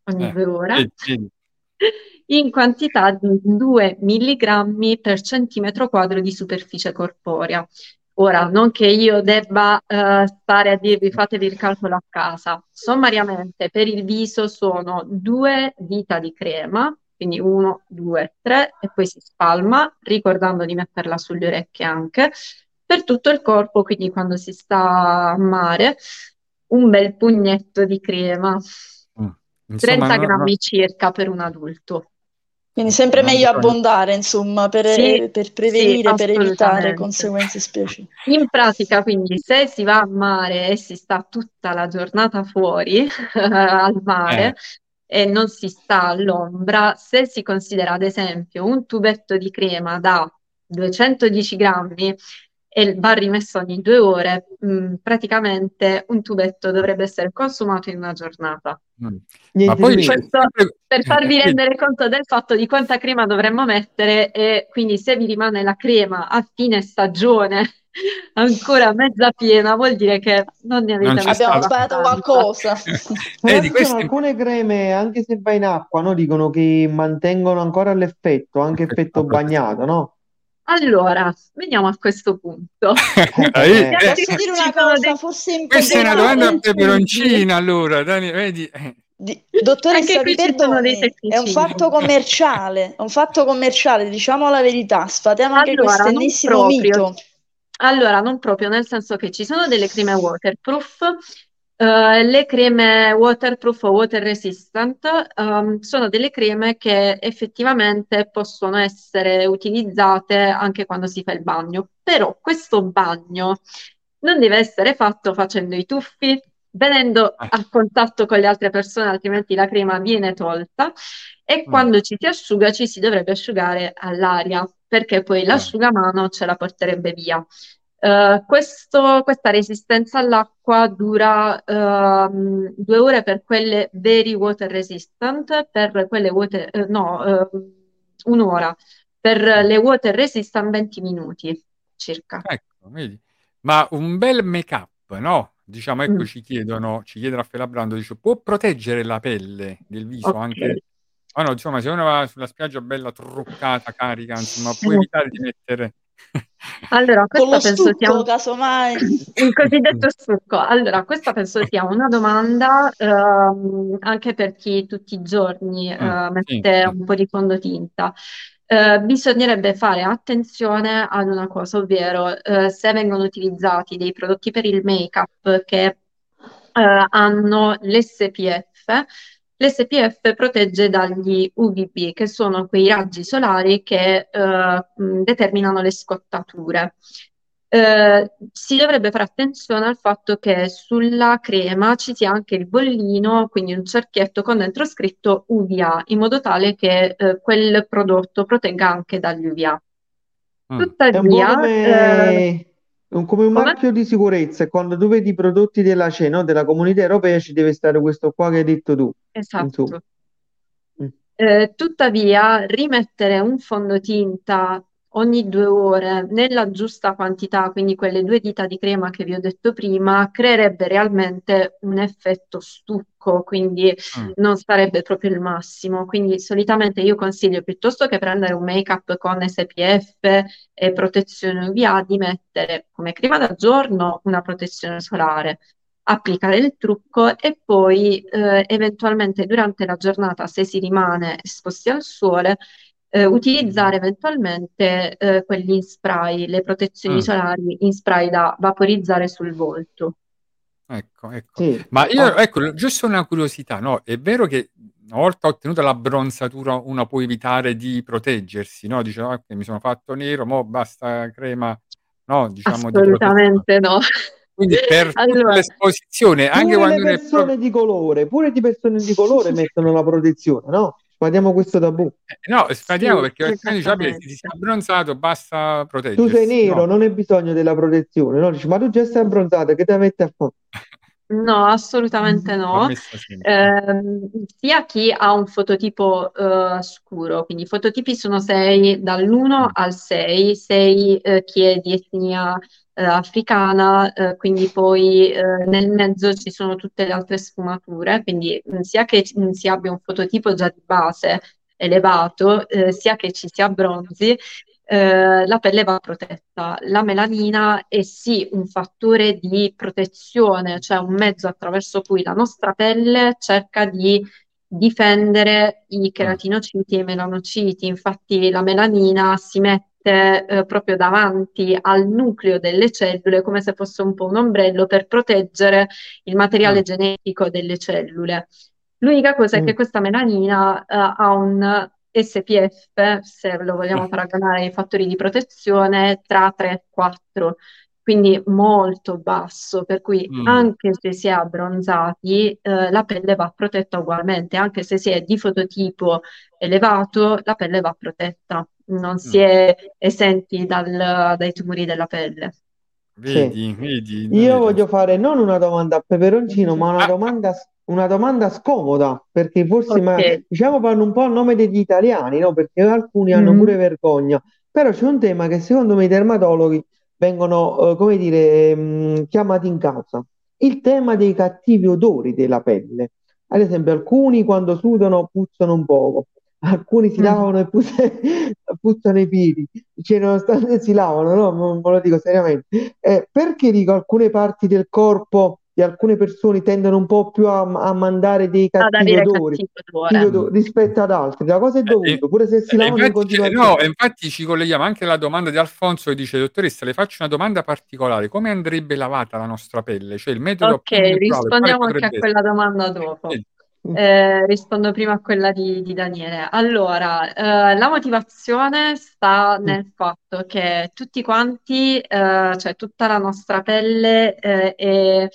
ogni Eh, due ore. vedi. in quantità di 2 mg per centimetro quadro di superficie corporea. Ora, non che io debba uh, stare a dirvi fatevi il calcolo a casa, sommariamente per il viso sono due dita di crema, quindi uno, due, tre, e poi si spalma, ricordando di metterla sulle orecchie anche, per tutto il corpo, quindi quando si sta a mare, un bel pugnetto di crema, mm. Insomma, 30 grammi no. circa per un adulto. Quindi sempre meglio abbondare, insomma, per, sì, per prevenire, sì, per evitare conseguenze spiacevoli. In pratica, quindi, se si va a mare e si sta tutta la giornata fuori al mare eh. e non si sta all'ombra, se si considera ad esempio un tubetto di crema da 210 grammi e va rimesso ogni due ore, mh, mm, praticamente un tubetto dovrebbe essere consumato in una giornata. Mm. Ma poi questo per farvi rendere conto del fatto di quanta crema dovremmo mettere e quindi se vi rimane la crema a fine stagione ancora mezza piena vuol dire che non ne avete non abbiamo sbagliato qualcosa Vedi, queste... alcune creme anche se va in acqua no? dicono che mantengono ancora l'effetto anche effetto bagnato no? Allora, veniamo a questo punto. eh, Posso dire una cosa, forse importante. Questa è una domanda a peperoncina, allora, Dani, vedi? Di, dottoressa, mi perdoni, è un fatto commerciale, è un fatto commerciale, diciamo la verità, sfatiamo anche allora, questo ennesimo mito. Allora, non proprio, nel senso che ci sono delle creme waterproof Uh, le creme waterproof o water resistant um, sono delle creme che effettivamente possono essere utilizzate anche quando si fa il bagno, però questo bagno non deve essere fatto facendo i tuffi, venendo ah. a contatto con le altre persone, altrimenti la crema viene tolta e mm. quando ci si asciuga ci si dovrebbe asciugare all'aria perché poi ah. l'asciugamano ce la porterebbe via. Uh, questo, questa resistenza all'acqua dura uh, due ore per quelle very water resistant, per quelle water, uh, no, un'ora, per le water resistant 20 minuti circa. Ecco, vedi. Ma un bel make-up, no? Diciamo, ecco, mm. ci chiedono, ci chiede Raffaele Brando, dice, può proteggere la pelle del viso okay. anche... Oh no, insomma, se uno va sulla spiaggia bella truccata, carica, insomma, può evitare di mettere allora, questa penso stucco, sia un... casomai. il cosiddetto stucco. Allora, questa penso sia una domanda ehm, anche per chi tutti i giorni eh, mette un po' di fondotinta. Eh, bisognerebbe fare attenzione ad una cosa, ovvero eh, se vengono utilizzati dei prodotti per il make-up che eh, hanno l'SPF, L'SPF protegge dagli UVB, che sono quei raggi solari che eh, determinano le scottature. Eh, si dovrebbe fare attenzione al fatto che sulla crema ci sia anche il bollino, quindi un cerchietto con dentro scritto UVA, in modo tale che eh, quel prodotto protegga anche dagli UVA. Mm. Tuttavia, come... Come un marchio di sicurezza, quando tu vedi i prodotti della CE, no, della comunità europea, ci deve stare questo qua che hai detto tu. Esatto. Mm. Eh, tuttavia, rimettere un fondotinta ogni due ore nella giusta quantità, quindi quelle due dita di crema che vi ho detto prima, creerebbe realmente un effetto stucco, quindi mm. non sarebbe proprio il massimo. Quindi solitamente io consiglio piuttosto che prendere un make-up con SPF e protezione UVA di mettere come crema da giorno una protezione solare applicare il trucco e poi eh, eventualmente durante la giornata, se si rimane esposti al sole, eh, utilizzare eventualmente eh, quelli in spray, le protezioni mm. solari in spray da vaporizzare sul volto. Ecco, ecco. Sì. Ma io, ah. ecco, giusto una curiosità, no? È vero che una volta ottenuta l'abbronzatura uno può evitare di proteggersi, no? Dice, oh, mi sono fatto nero, mo basta crema, no? Diciamo Assolutamente no. Quindi per allora, l'esposizione, anche quando le persone è... di colore, pure di persone di colore mettono la protezione, no? Spadiamo questo tabù. Eh, no, spadiamo sì, perché quando dice, ti sei abbronzato, basta proteggersi. Tu sei nero, no. non hai bisogno della protezione. No? Dici, ma tu già sei abbronzato, che ti metti a fare? No, assolutamente no. Eh, sia chi ha un fototipo eh, scuro, quindi i fototipi sono 6 dall'1 mm. al 6, 6 eh, chi è di etnia eh, africana, eh, quindi poi eh, nel mezzo ci sono tutte le altre sfumature, quindi mh, sia che mh, si abbia un fototipo già di base elevato, eh, sia che ci si abbronzi, eh, la pelle va protetta. La melanina è sì un fattore di protezione, cioè un mezzo attraverso cui la nostra pelle cerca di difendere i cheratinociti e i melanociti. Infatti la melanina si mette eh, proprio davanti al nucleo delle cellule come se fosse un po' un ombrello per proteggere il materiale mm. genetico delle cellule. L'unica cosa mm. è che questa melanina uh, ha un SPF, se lo vogliamo mm. paragonare ai fattori di protezione, tra 3 e 4, quindi molto basso, per cui mm. anche se si è abbronzati, eh, la pelle va protetta ugualmente, anche se si è di fototipo elevato, la pelle va protetta, non si mm. è esenti dal, dai tumori della pelle. Vedi, sì. vedi. Io voglio fare non una domanda a peperoncino, ma una ah. domanda una domanda scomoda, perché forse okay. ma, diciamo fanno un po' a nome degli italiani, no? Perché alcuni hanno mm. pure vergogna. Però c'è un tema che secondo me i dermatologhi vengono, eh, come dire, mh, mm, chiamati in causa. Il tema dei cattivi odori della pelle. Ad esempio, alcuni quando sudano puzzano un poco, alcuni si mm. lavano e puzzano, puzzano i piedi, cioè, nonostante si lavano, no? Non ve lo dico seriamente. Eh, perché dico alcune parti del corpo di alcune persone tendono un po' più a, a mandare dei cattivi odori, odori rispetto ad altri. La cosa è eh, dovuta, eh, pure se si eh, lavano in continuazione. No, infatti ci colleghiamo anche alla domanda di Alfonso che dice, dottoressa, le faccio una domanda particolare, come andrebbe lavata la nostra pelle? Cioè il metodo Ok, rispondiamo anche a quella domanda dopo. Sì. Eh, rispondo prima a quella di, di Daniele. Allora, eh, la motivazione sta nel fatto che tutti quanti, eh, cioè tutta la nostra pelle eh, è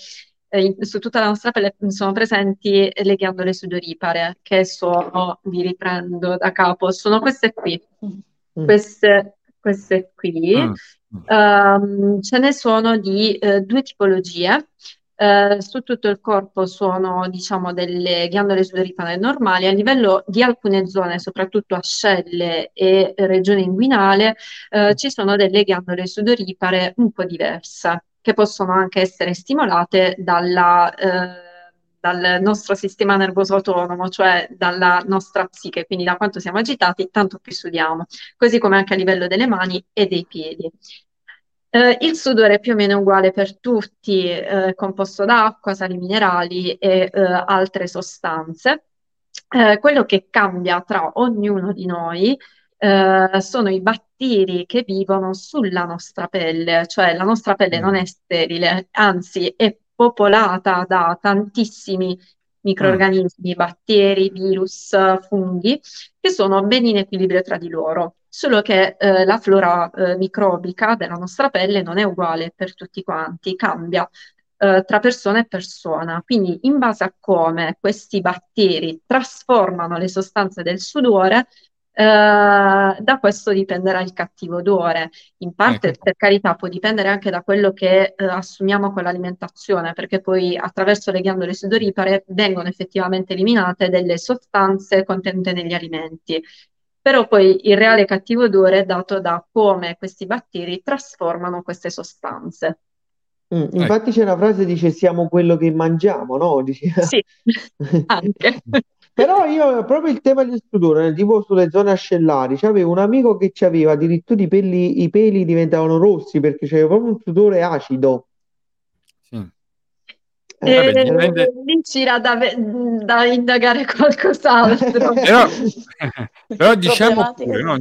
eh, su tutta la nostra pelle sono presenti le ghiandole sudoripare, che sono, vi riprendo da capo, sono queste qui, mm. queste, queste qui. Mm. Um, ce ne sono di uh, due tipologie. Uh, su tutto il corpo sono diciamo delle ghiandole sudoripare normali, a livello di alcune zone, soprattutto ascelle e regione inguinale, uh, ci sono delle ghiandole sudoripare un po' diverse che possono anche essere stimolate dalla, eh, dal nostro sistema nervoso autonomo, cioè dalla nostra psiche, quindi da quanto siamo agitati, tanto più sudiamo, così come anche a livello delle mani e dei piedi. Eh, il sudore è più o meno uguale per tutti, eh, composto da acqua, sali minerali e eh, altre sostanze. Eh, quello che cambia tra ognuno di noi eh, sono i batteri che vivono sulla nostra pelle, cioè la nostra pelle non è mm. sterile, anzi è popolata da tantissimi microorganismi, mm. batteri, virus, funghi, che sono ben in equilibrio tra di loro. Solo che eh, la flora eh, microbica della nostra pelle non è uguale per tutti quanti, cambia eh, tra persona e persona. Quindi in base a come questi batteri trasformano le sostanze del sudore, eh, da questo dipenderà il cattivo odore. In parte, ecco. per carità, può dipendere anche da quello che eh, assumiamo con l'alimentazione, perché poi attraverso le ghiandole sudoripare vengono effettivamente eliminate delle sostanze contenute negli alimenti. Però poi il reale cattivo odore è dato da come questi batteri trasformano queste sostanze. Mm, infatti c'è una frase che dice siamo quello che mangiamo, no? Dice... Sì, anche. Però io proprio il tema del sudore, tipo sulle zone ascellari, c'avevo un amico che aveva addirittura i peli, i peli diventavano rossi perché c'aveva proprio un sudore acido. Sì. Eh, Vabbè, dipende... Lì c'era da, da, indagare qualcos'altro. però, però diciamo pure, no?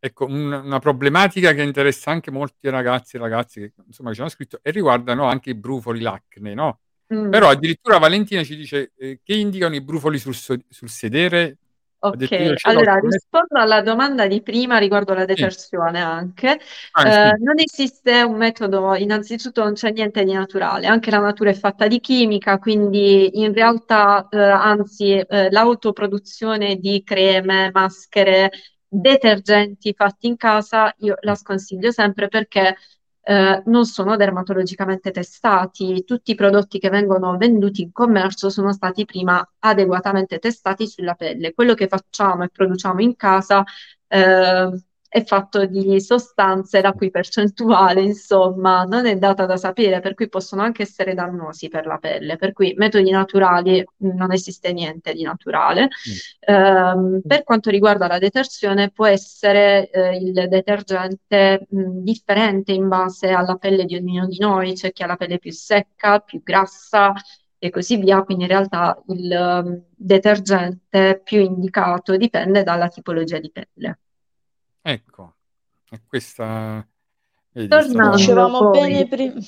ecco, un, una problematica che interessa anche molti ragazzi e ragazzi che insomma ci hanno scritto e riguardano anche i brufoli, l'acne, no? Mm. Però addirittura Valentina ci dice eh, che indicano i brufoli sul, sul sedere. Ok, allora rispondo alla domanda di prima riguardo la detersione sì. anche. Ah, eh, sì. Non esiste un metodo, innanzitutto non c'è niente di naturale, anche la natura è fatta di chimica, quindi in realtà, eh, anzi, eh, l'autoproduzione di creme, maschere, detergenti fatti in casa, io la sconsiglio sempre perché eh, non sono dermatologicamente testati. Tutti i prodotti che vengono venduti in commercio sono stati prima adeguatamente testati sulla pelle. Quello che facciamo e produciamo in casa eh, è fatto di sostanze la cui percentuale, insomma, non è data da sapere, per cui possono anche essere dannosi per la pelle. Per cui metodi naturali non esiste niente di naturale. Mm. Eh, per quanto riguarda la detersione, può essere eh, il detergente mh, differente in base alla pelle di ognuno di noi, c'è chi ha la pelle più secca, più grassa, e così via, quindi in realtà il um, detergente più indicato dipende dalla tipologia di pelle. Ecco, e questa... Vedi, Tornando Dicevamo bene prima...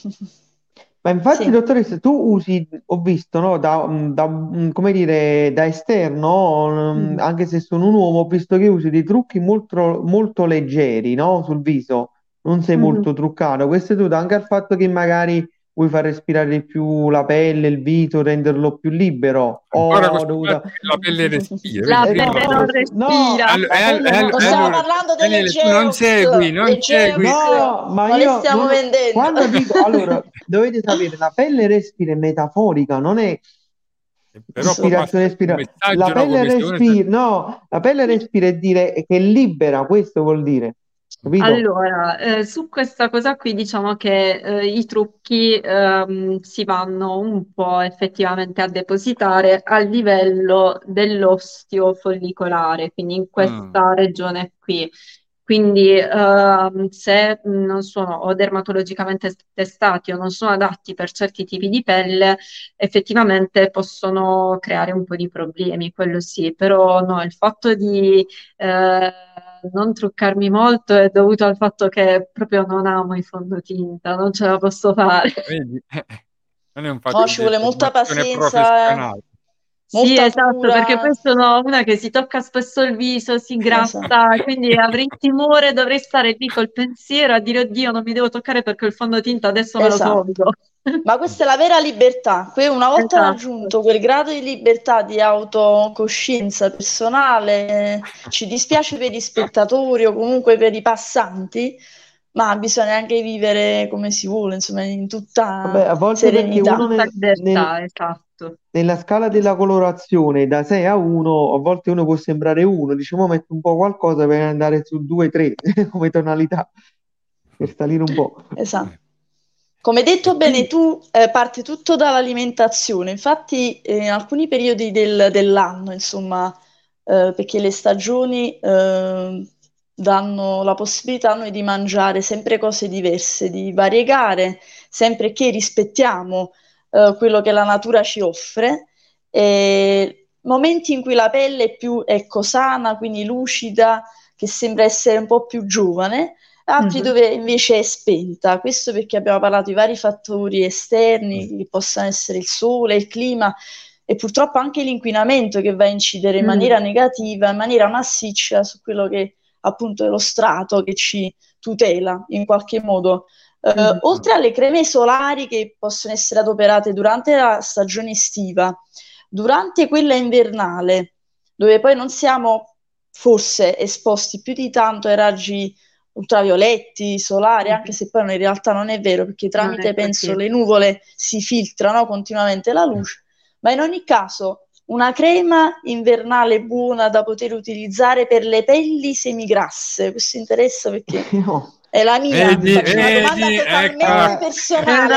Ma infatti, sì. dottoressa, tu usi, ho visto, no, da, da, come dire, da esterno, mm. anche se sono un uomo, ho visto che usi dei trucchi molto, molto leggeri, no, sul viso, non sei mm. molto truccato. Questo è dovuto anche al fatto che magari vuoi far respirare di più la pelle, il viso, renderlo più libero? Ancora oh, dovuta... la pelle respira. La pelle non respira. No, all- all- all- stiamo parlando delle Daniele, non segui, non segui. No, ma non io stiamo non... vendendo. Quando dico, allora, dovete sapere, la pelle respira è metaforica, non è però respirazione respira. La pelle respira, no, la pelle respira è dire che è libera, questo vuol dire. Capito? Allora, eh, su questa cosa qui diciamo che eh, i trucchi ehm, si vanno un po' effettivamente a depositare a livello dell'osteo follicolare, quindi in questa mm. regione qui. Quindi ehm, se non sono o dermatologicamente testati o non sono adatti per certi tipi di pelle, effettivamente possono creare un po' di problemi, quello sì, però no, il fatto di... Eh, non truccarmi molto è dovuto al fatto che proprio non amo i fondotinta, non ce la posso fare. Vedi? Non è un fatto no, ci vuole molta pazienza. Molta sì, esatto, cura. perché poi sono una che si tocca spesso il viso, si grassa, esatto. quindi avrei timore, dovrei stare lì col pensiero a dire oddio, non mi devo toccare perché il fondotinta adesso esatto. me lo esatto. tolgo. Ma questa è la vera libertà. Que- una volta esatto. raggiunto quel grado di libertà, di autocoscienza personale, ci dispiace per gli spettatori o comunque per i passanti, ma bisogna anche vivere come si vuole, insomma, in tutta Vabbè, a volte serenità. Uno nel, nel, esatto. Nella scala della colorazione da 6 a 1, a volte uno può sembrare 1, diciamo metto un po' qualcosa per andare su 2-3 come tonalità, per salire un po'. Esatto. Come detto bene tu, eh, parte tutto dall'alimentazione, infatti eh, in alcuni periodi del, dell'anno, insomma, eh, perché le stagioni eh, danno la possibilità a noi di mangiare sempre cose diverse, di variegare, sempre che rispettiamo eh, quello che la natura ci offre. E momenti in cui la pelle è più ecco, sana, quindi lucida, che sembra essere un po' più giovane, altri mm-hmm. dove invece è spenta. Questo perché abbiamo parlato di vari fattori esterni, che possano essere il sole, il clima e purtroppo anche l'inquinamento che va a incidere in mm. maniera negativa, in maniera massiccia su quello che appunto è lo strato che ci tutela in qualche modo. Uh, mm. Oltre alle creme solari che possono essere adoperate durante la stagione estiva, durante quella invernale, dove poi non siamo forse esposti più di tanto ai raggi ultravioletti, solari, anche se poi in realtà non è vero, perché tramite, penso, le nuvole si filtrano continuamente la luce, ma in ogni caso una crema invernale buona da poter utilizzare per le pelli semigrasse, questo interessa perché... No. È la mia, vedi, faccio vedi, una domanda totalmente ecco. personale.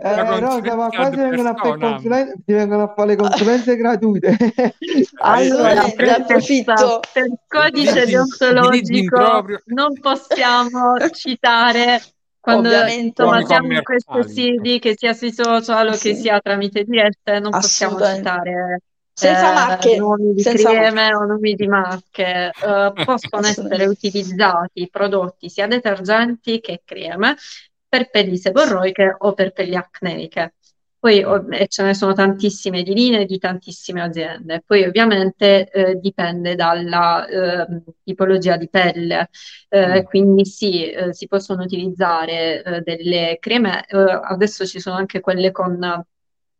È una eh, eh, Rosa, ma quasi vengono a fare consulenze, ti vengono a fare le consulenze gratuite. allora, ne approfitto. Per codice deontologico non possiamo citare quando insomma, siamo in queste sedi, che sia sui social o sì. che sia tramite dirette, non possiamo citare senza eh, macchie, nomi di senza creme o nomi di marche, uh, possono essere utilizzati prodotti sia detergenti che creme per pelli seborroiche o per pelli acneiche. Poi oh, ce ne sono tantissime di linee di tantissime aziende. Poi ovviamente eh, dipende dalla eh, tipologia di pelle, eh, mm. quindi sì, eh, si possono utilizzare eh, delle creme, adesso ci sono anche quelle con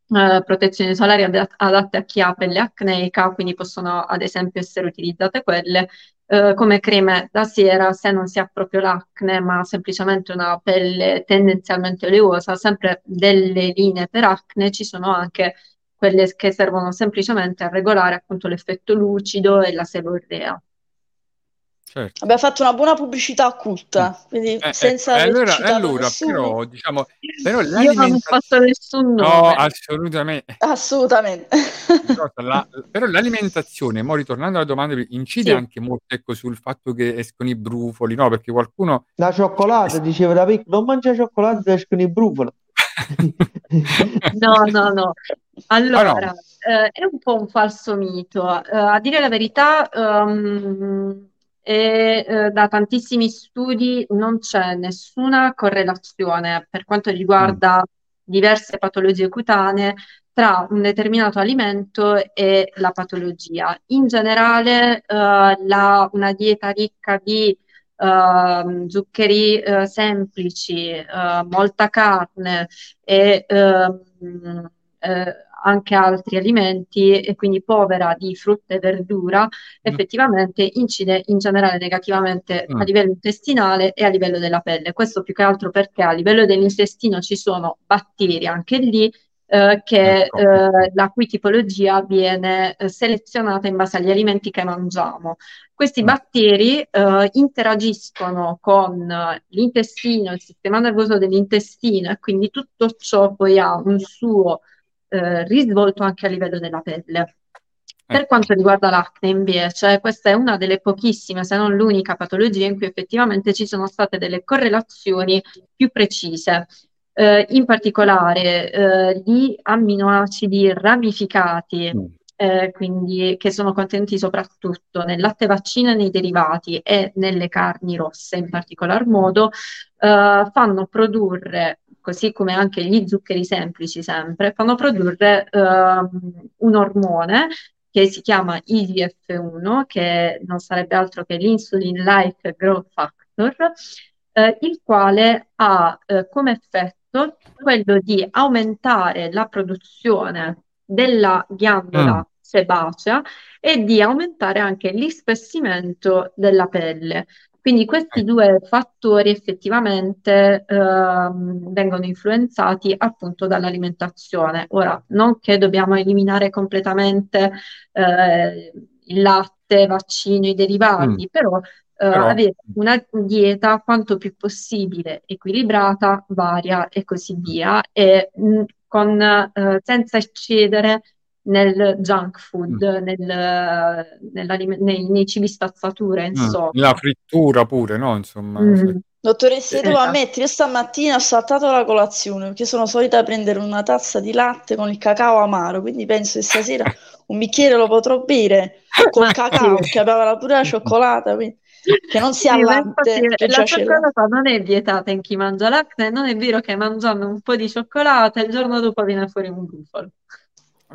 eh, protezioni solari ad- adatte a chi ha pelle acneica, quindi possono ad esempio essere utilizzate quelle eh, come creme da sera se non si ha proprio l'acne, ma semplicemente una pelle tendenzialmente oleosa, sempre delle linee per acne, ci sono anche quelle che servono semplicemente a regolare appunto l'effetto lucido e la seborrea. Certo. Abbiamo fatto una buona pubblicità occulta, quindi Eh, senza ecco, e aver allora, allora però, diciamo, però Io non ho fatto nessun No, nome. assolutamente. Assolutamente. Però la- però l'alimentazione, mo ritornando alla domanda, incide Sì. anche molto ecco, sul fatto che escono i brufoli, no? Perché qualcuno... La cioccolata, diceva da piccolo, non mangia cioccolata, ti escono i brufoli. No, no, no. Ah, no. Allora, eh, è un po' un falso mito. Eh, a dire la verità, ehm, e, eh, da tantissimi studi non c'è nessuna correlazione per quanto riguarda diverse patologie cutanee tra un determinato alimento e la patologia. In generale, eh, la- una dieta ricca di ehm, zuccheri eh, semplici, eh, molta carne e ehm, eh, anche altri alimenti e quindi povera di frutta e verdura, effettivamente incide in generale negativamente Mm. a livello intestinale e a livello della pelle. Questo più che altro perché a livello dell'intestino ci sono batteri anche lì eh, che, Ecco. eh, la cui tipologia viene eh, selezionata in base agli alimenti che mangiamo. Questi Mm. batteri eh, interagiscono con eh, l'intestino, il sistema nervoso dell'intestino e quindi tutto ciò poi ha un suo eh, risvolto anche a livello della pelle. Per Ecco. quanto riguarda l'acne, invece, questa è una delle pochissime, se non l'unica patologia in cui effettivamente ci sono state delle correlazioni più precise. Eh, in particolare, eh, gli amminoacidi ramificati, Mm. eh, quindi che sono contenuti soprattutto nel latte vaccino e nei derivati e nelle carni rosse in particolar modo, eh, fanno produrre, così come anche gli zuccheri semplici sempre, fanno produrre ehm, un ormone che si chiama IGF-1, che non sarebbe altro che l'Insulin-like Growth Factor, eh, il quale ha eh, come effetto quello di aumentare la produzione della ghiandola Mm. sebacea e di aumentare anche l'ispessimento della pelle. Quindi questi Ecco. due fattori effettivamente ehm, vengono influenzati appunto dall'alimentazione. Ora, non che dobbiamo eliminare completamente eh, il latte, vaccino, i derivati, però, eh, Però- avere una dieta quanto più possibile equilibrata, varia e così via, e mh, con, eh, senza eccedere nel junk food, nel, nell'alime- nei, nei cibi spazzatura, Mm. insomma. La frittura pure, no? Insomma, Mm. Dottoressa, devo Esatto. ammettere, io stamattina ho saltato la colazione perché sono solita prendere una tazza di latte con il cacao amaro, quindi penso che stasera un bicchiere lo potrò bere col cacao, perché aveva pure la cioccolata, quindi- che non sia Sì, latte, infatti che la cioccolata non è vietata in chi mangia l'acne, non è vero che mangiando un po' di cioccolata il giorno dopo viene fuori un brufolo.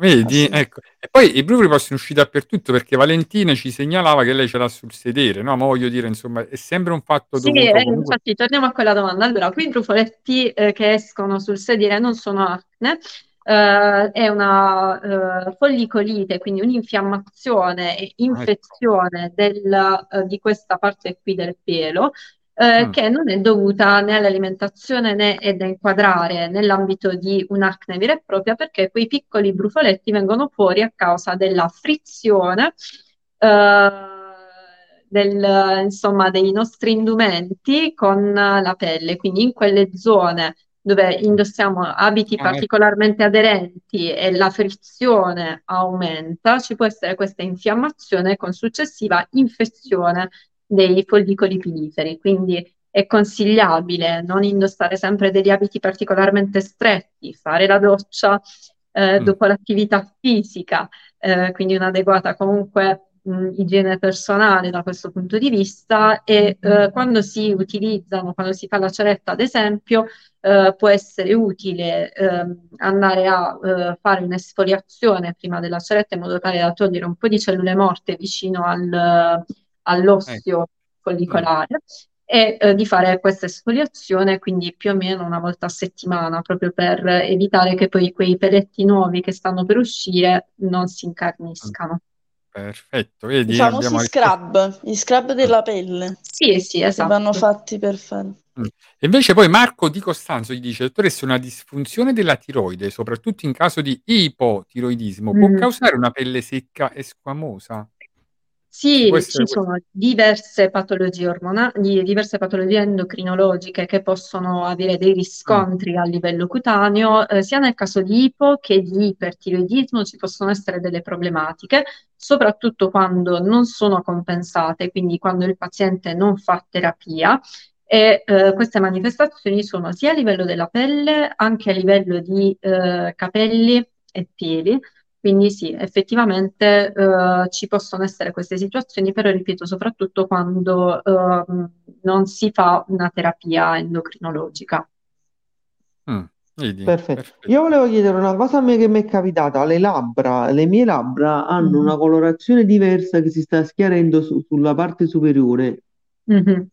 Vedi? Ah, sì. Ecco. E poi i brufoli possono uscire dappertutto perché Valentina ci segnalava che lei ce l'ha sul sedere, no? Ma voglio dire, insomma, è sempre un fatto Sì, dovuto eh, comunque... infatti torniamo a quella domanda. Allora, qui i brufoletti eh, che escono sul sedere non sono acne, eh, è una eh, follicolite, quindi un'infiammazione e infezione del, eh, di questa parte qui del pelo, eh, Mm. che non è dovuta né all'alimentazione né è da inquadrare nell'ambito di un'acne vera e propria, perché quei piccoli brufoletti vengono fuori a causa della frizione eh, del, insomma, dei nostri indumenti con la pelle, quindi in quelle zone dove indossiamo abiti ecco. particolarmente aderenti e la frizione aumenta, ci può essere questa infiammazione con successiva infezione dei follicoli piliferi. Quindi è consigliabile non indossare sempre degli abiti particolarmente stretti, fare la doccia eh, Mm. dopo l'attività fisica, eh, quindi un'adeguata comunque mh, igiene personale da questo punto di vista e eh, quando si utilizzano, quando si fa la ceretta ad esempio, eh, può essere utile ehm, andare a eh, fare un'esfoliazione prima della ceretta in modo tale da togliere un po' di cellule morte vicino al- all'osseo follicolare e eh, di fare questa esfoliazione quindi più o meno una volta a settimana proprio per evitare che poi quei peletti nuovi che stanno per uscire non si incarniscano. Perfetto, vedi? I famosi abbiamo scrub, gli scrub della pelle, Sì, sì, che esatto. vanno fatti per fare. E invece poi Marco Di Costanzo gli dice, dottoressa, una disfunzione della tiroide, soprattutto in caso di ipotiroidismo, può Mm. causare una pelle secca e squamosa? Sì, ci sono diverse patologie ormonali, diverse patologie endocrinologiche che possono avere dei riscontri a livello cutaneo, eh, sia nel caso di ipo che di ipertiroidismo ci possono essere delle problematiche, soprattutto quando non sono compensate, quindi quando il paziente non fa terapia. E eh, queste manifestazioni sono sia a livello della pelle, anche a livello di eh, capelli e piedi. Quindi sì, effettivamente eh, ci possono essere queste situazioni, però ripeto, soprattutto quando eh, non si fa una terapia endocrinologica. Mm, vedi, Perfetto. perfetto. Io volevo chiedere una cosa a me che mi è capitata. Le labbra, le mie labbra hanno Mhm. una colorazione diversa che si sta schiarendo su- sulla parte superiore. Mhm.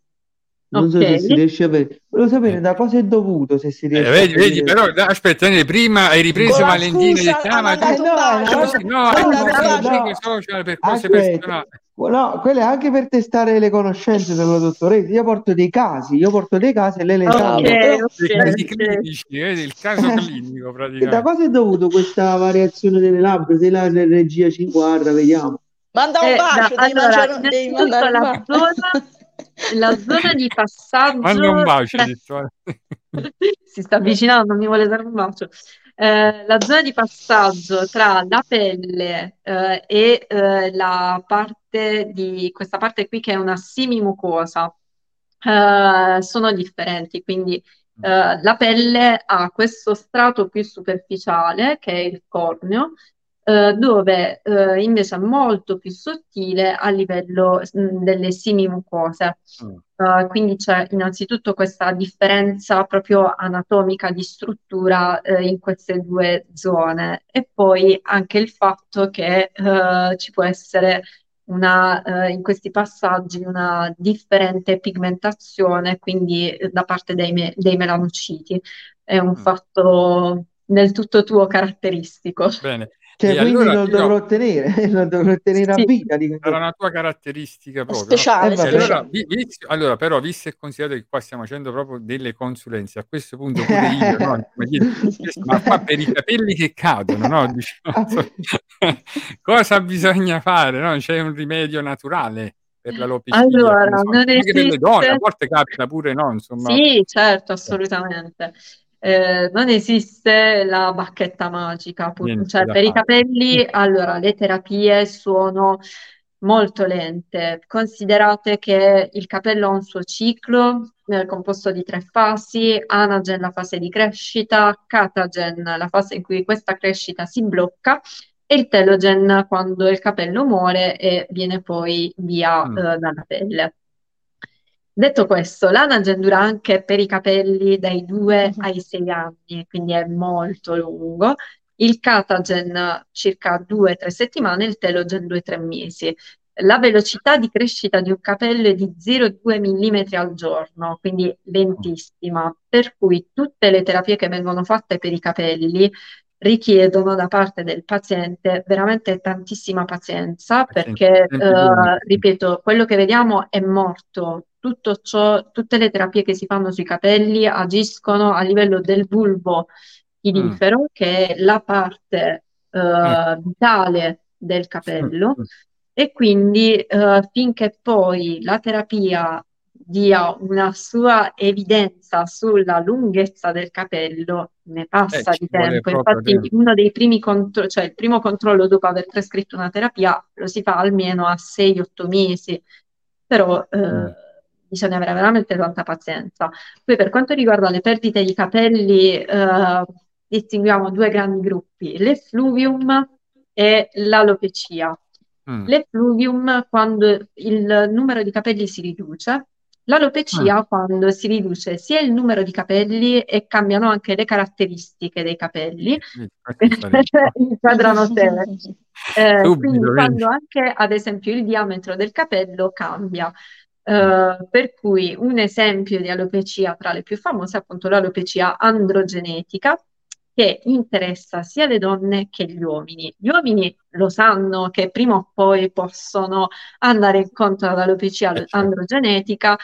Non so se si riesce a vedere. Volevo sapere da cosa è dovuto, se si Eh, riesce a vedi, vedi, vedere. però da- aspetta, prima hai ripreso Valentina scusa, detto, ha ah, ma tu mandato un Eh, no, bacio. no, no, no, bacio. no, quelle anche per testare le conoscenze della dottoressa. Io porto dei casi, io porto dei casi e lei le Ok, salva. Bravo. ok, Dei casi ok. clinici, vedi, il caso clinico Da praticamente. cosa è dovuto questa variazione delle labbra? Se la regia ci guarda, vediamo. Manda un Eh, da- bacio, devi, allora, mangiare, devi mandare un la bacio. La zona di Manda un passaggio bacio, detto. si sta avvicinando, mi vuole dare un bacio. Eh, la zona di passaggio tra la pelle eh, e eh, la parte di questa parte qui che è una semimucosa eh, sono differenti, quindi eh, la pelle ha questo strato più superficiale che è il corneo, eh, dove eh, invece è molto più sottile a livello mh, delle semimucose. Mm. Uh, quindi c'è innanzitutto questa differenza proprio anatomica di struttura eh, in queste due zone e poi anche il fatto che eh, ci può essere una, eh, in questi passaggi una differente pigmentazione, quindi eh, da parte dei, me- dei melanociti. È un Mm. fatto del tutto tuo caratteristico. Bene. Cioè, E quindi allora lo dovrò tenere, lo dovrò tenere a Sì. vita. Dico. Sarà una tua caratteristica proprio. no? speciale, Eh, vabbè. E allora, vi- visto- allora, però, visto e considerato che qua stiamo facendo proprio delle consulenze, a questo punto pure io, no? Ma, qua per i capelli che cadono, no? Diciamo, cosa bisogna fare? No? C'è un rimedio naturale per l'alopecia? Allora, non anche per le donne, a esiste- volte capita pure, no? Insomma, Sì, certo, assolutamente. Eh, non esiste la bacchetta magica, Niente cioè per i fare. capelli, allora le terapie sono molto lente. Considerate che il capello ha un suo ciclo eh, composto di tre fasi, anagen la fase di crescita, catagen la fase in cui questa crescita si blocca e il telogen quando il capello muore e viene poi via Mm. eh, dalla pelle. Detto questo, l'anagen dura anche per i capelli dai 2 ai 6 anni, quindi è molto lungo. Il catagen circa 2-3 settimane, il telogen 2-3 mesi. La velocità di crescita di un capello è di 0,2 mm al giorno, quindi lentissima, per cui tutte le terapie che vengono fatte per i capelli richiedono da parte del paziente veramente tantissima pazienza perché, eh, ripeto, quello che vediamo è morto. Tutto ciò, tutte le terapie che si fanno sui capelli agiscono a livello del bulbo pilifero, che è la parte eh, vitale del capello, e quindi eh, finché poi la terapia dia una sua evidenza sulla lunghezza del capello, ne passa Eh, di tempo. proprio Infatti, tempo. uno dei primi controlli, cioè il primo controllo dopo aver prescritto una terapia, lo si fa almeno a 6-8 mesi, però eh, Mm. Bisogna avere veramente tanta pazienza. Poi per quanto riguarda le perdite di capelli, eh, distinguiamo due grandi gruppi, l'effluvium e l'alopecia. Mm. L'effluvium quando il numero di capelli si riduce, l'alopecia quando si riduce sia il numero di capelli e cambiano anche le caratteristiche dei capelli, inquadrano te. Eh, Subito, quindi quando anche ad esempio il diametro del capello cambia. Eh, per cui un esempio di alopecia tra le più famose è appunto l'alopecia androgenetica, che interessa sia le donne che gli uomini. Gli uomini lo sanno che prima o poi possono andare incontro ad alopecia Eh, certo. androgenetica,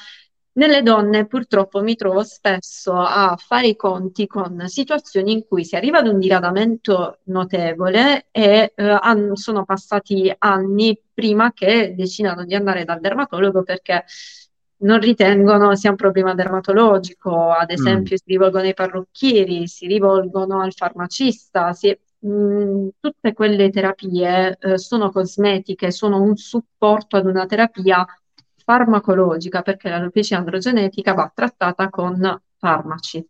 Nelle donne purtroppo mi trovo spesso a fare i conti con situazioni in cui si arriva ad un diradamento notevole e eh, sono passati anni prima che decidano di andare dal dermatologo perché non ritengono sia un problema dermatologico, ad mm. esempio mm. si rivolgono ai parrucchieri, si rivolgono al farmacista, si, mh, mm, tutte quelle terapie eh, sono cosmetiche, sono un supporto ad una terapia farmacologica, perché l'alopecia androgenetica va trattata con farmaci.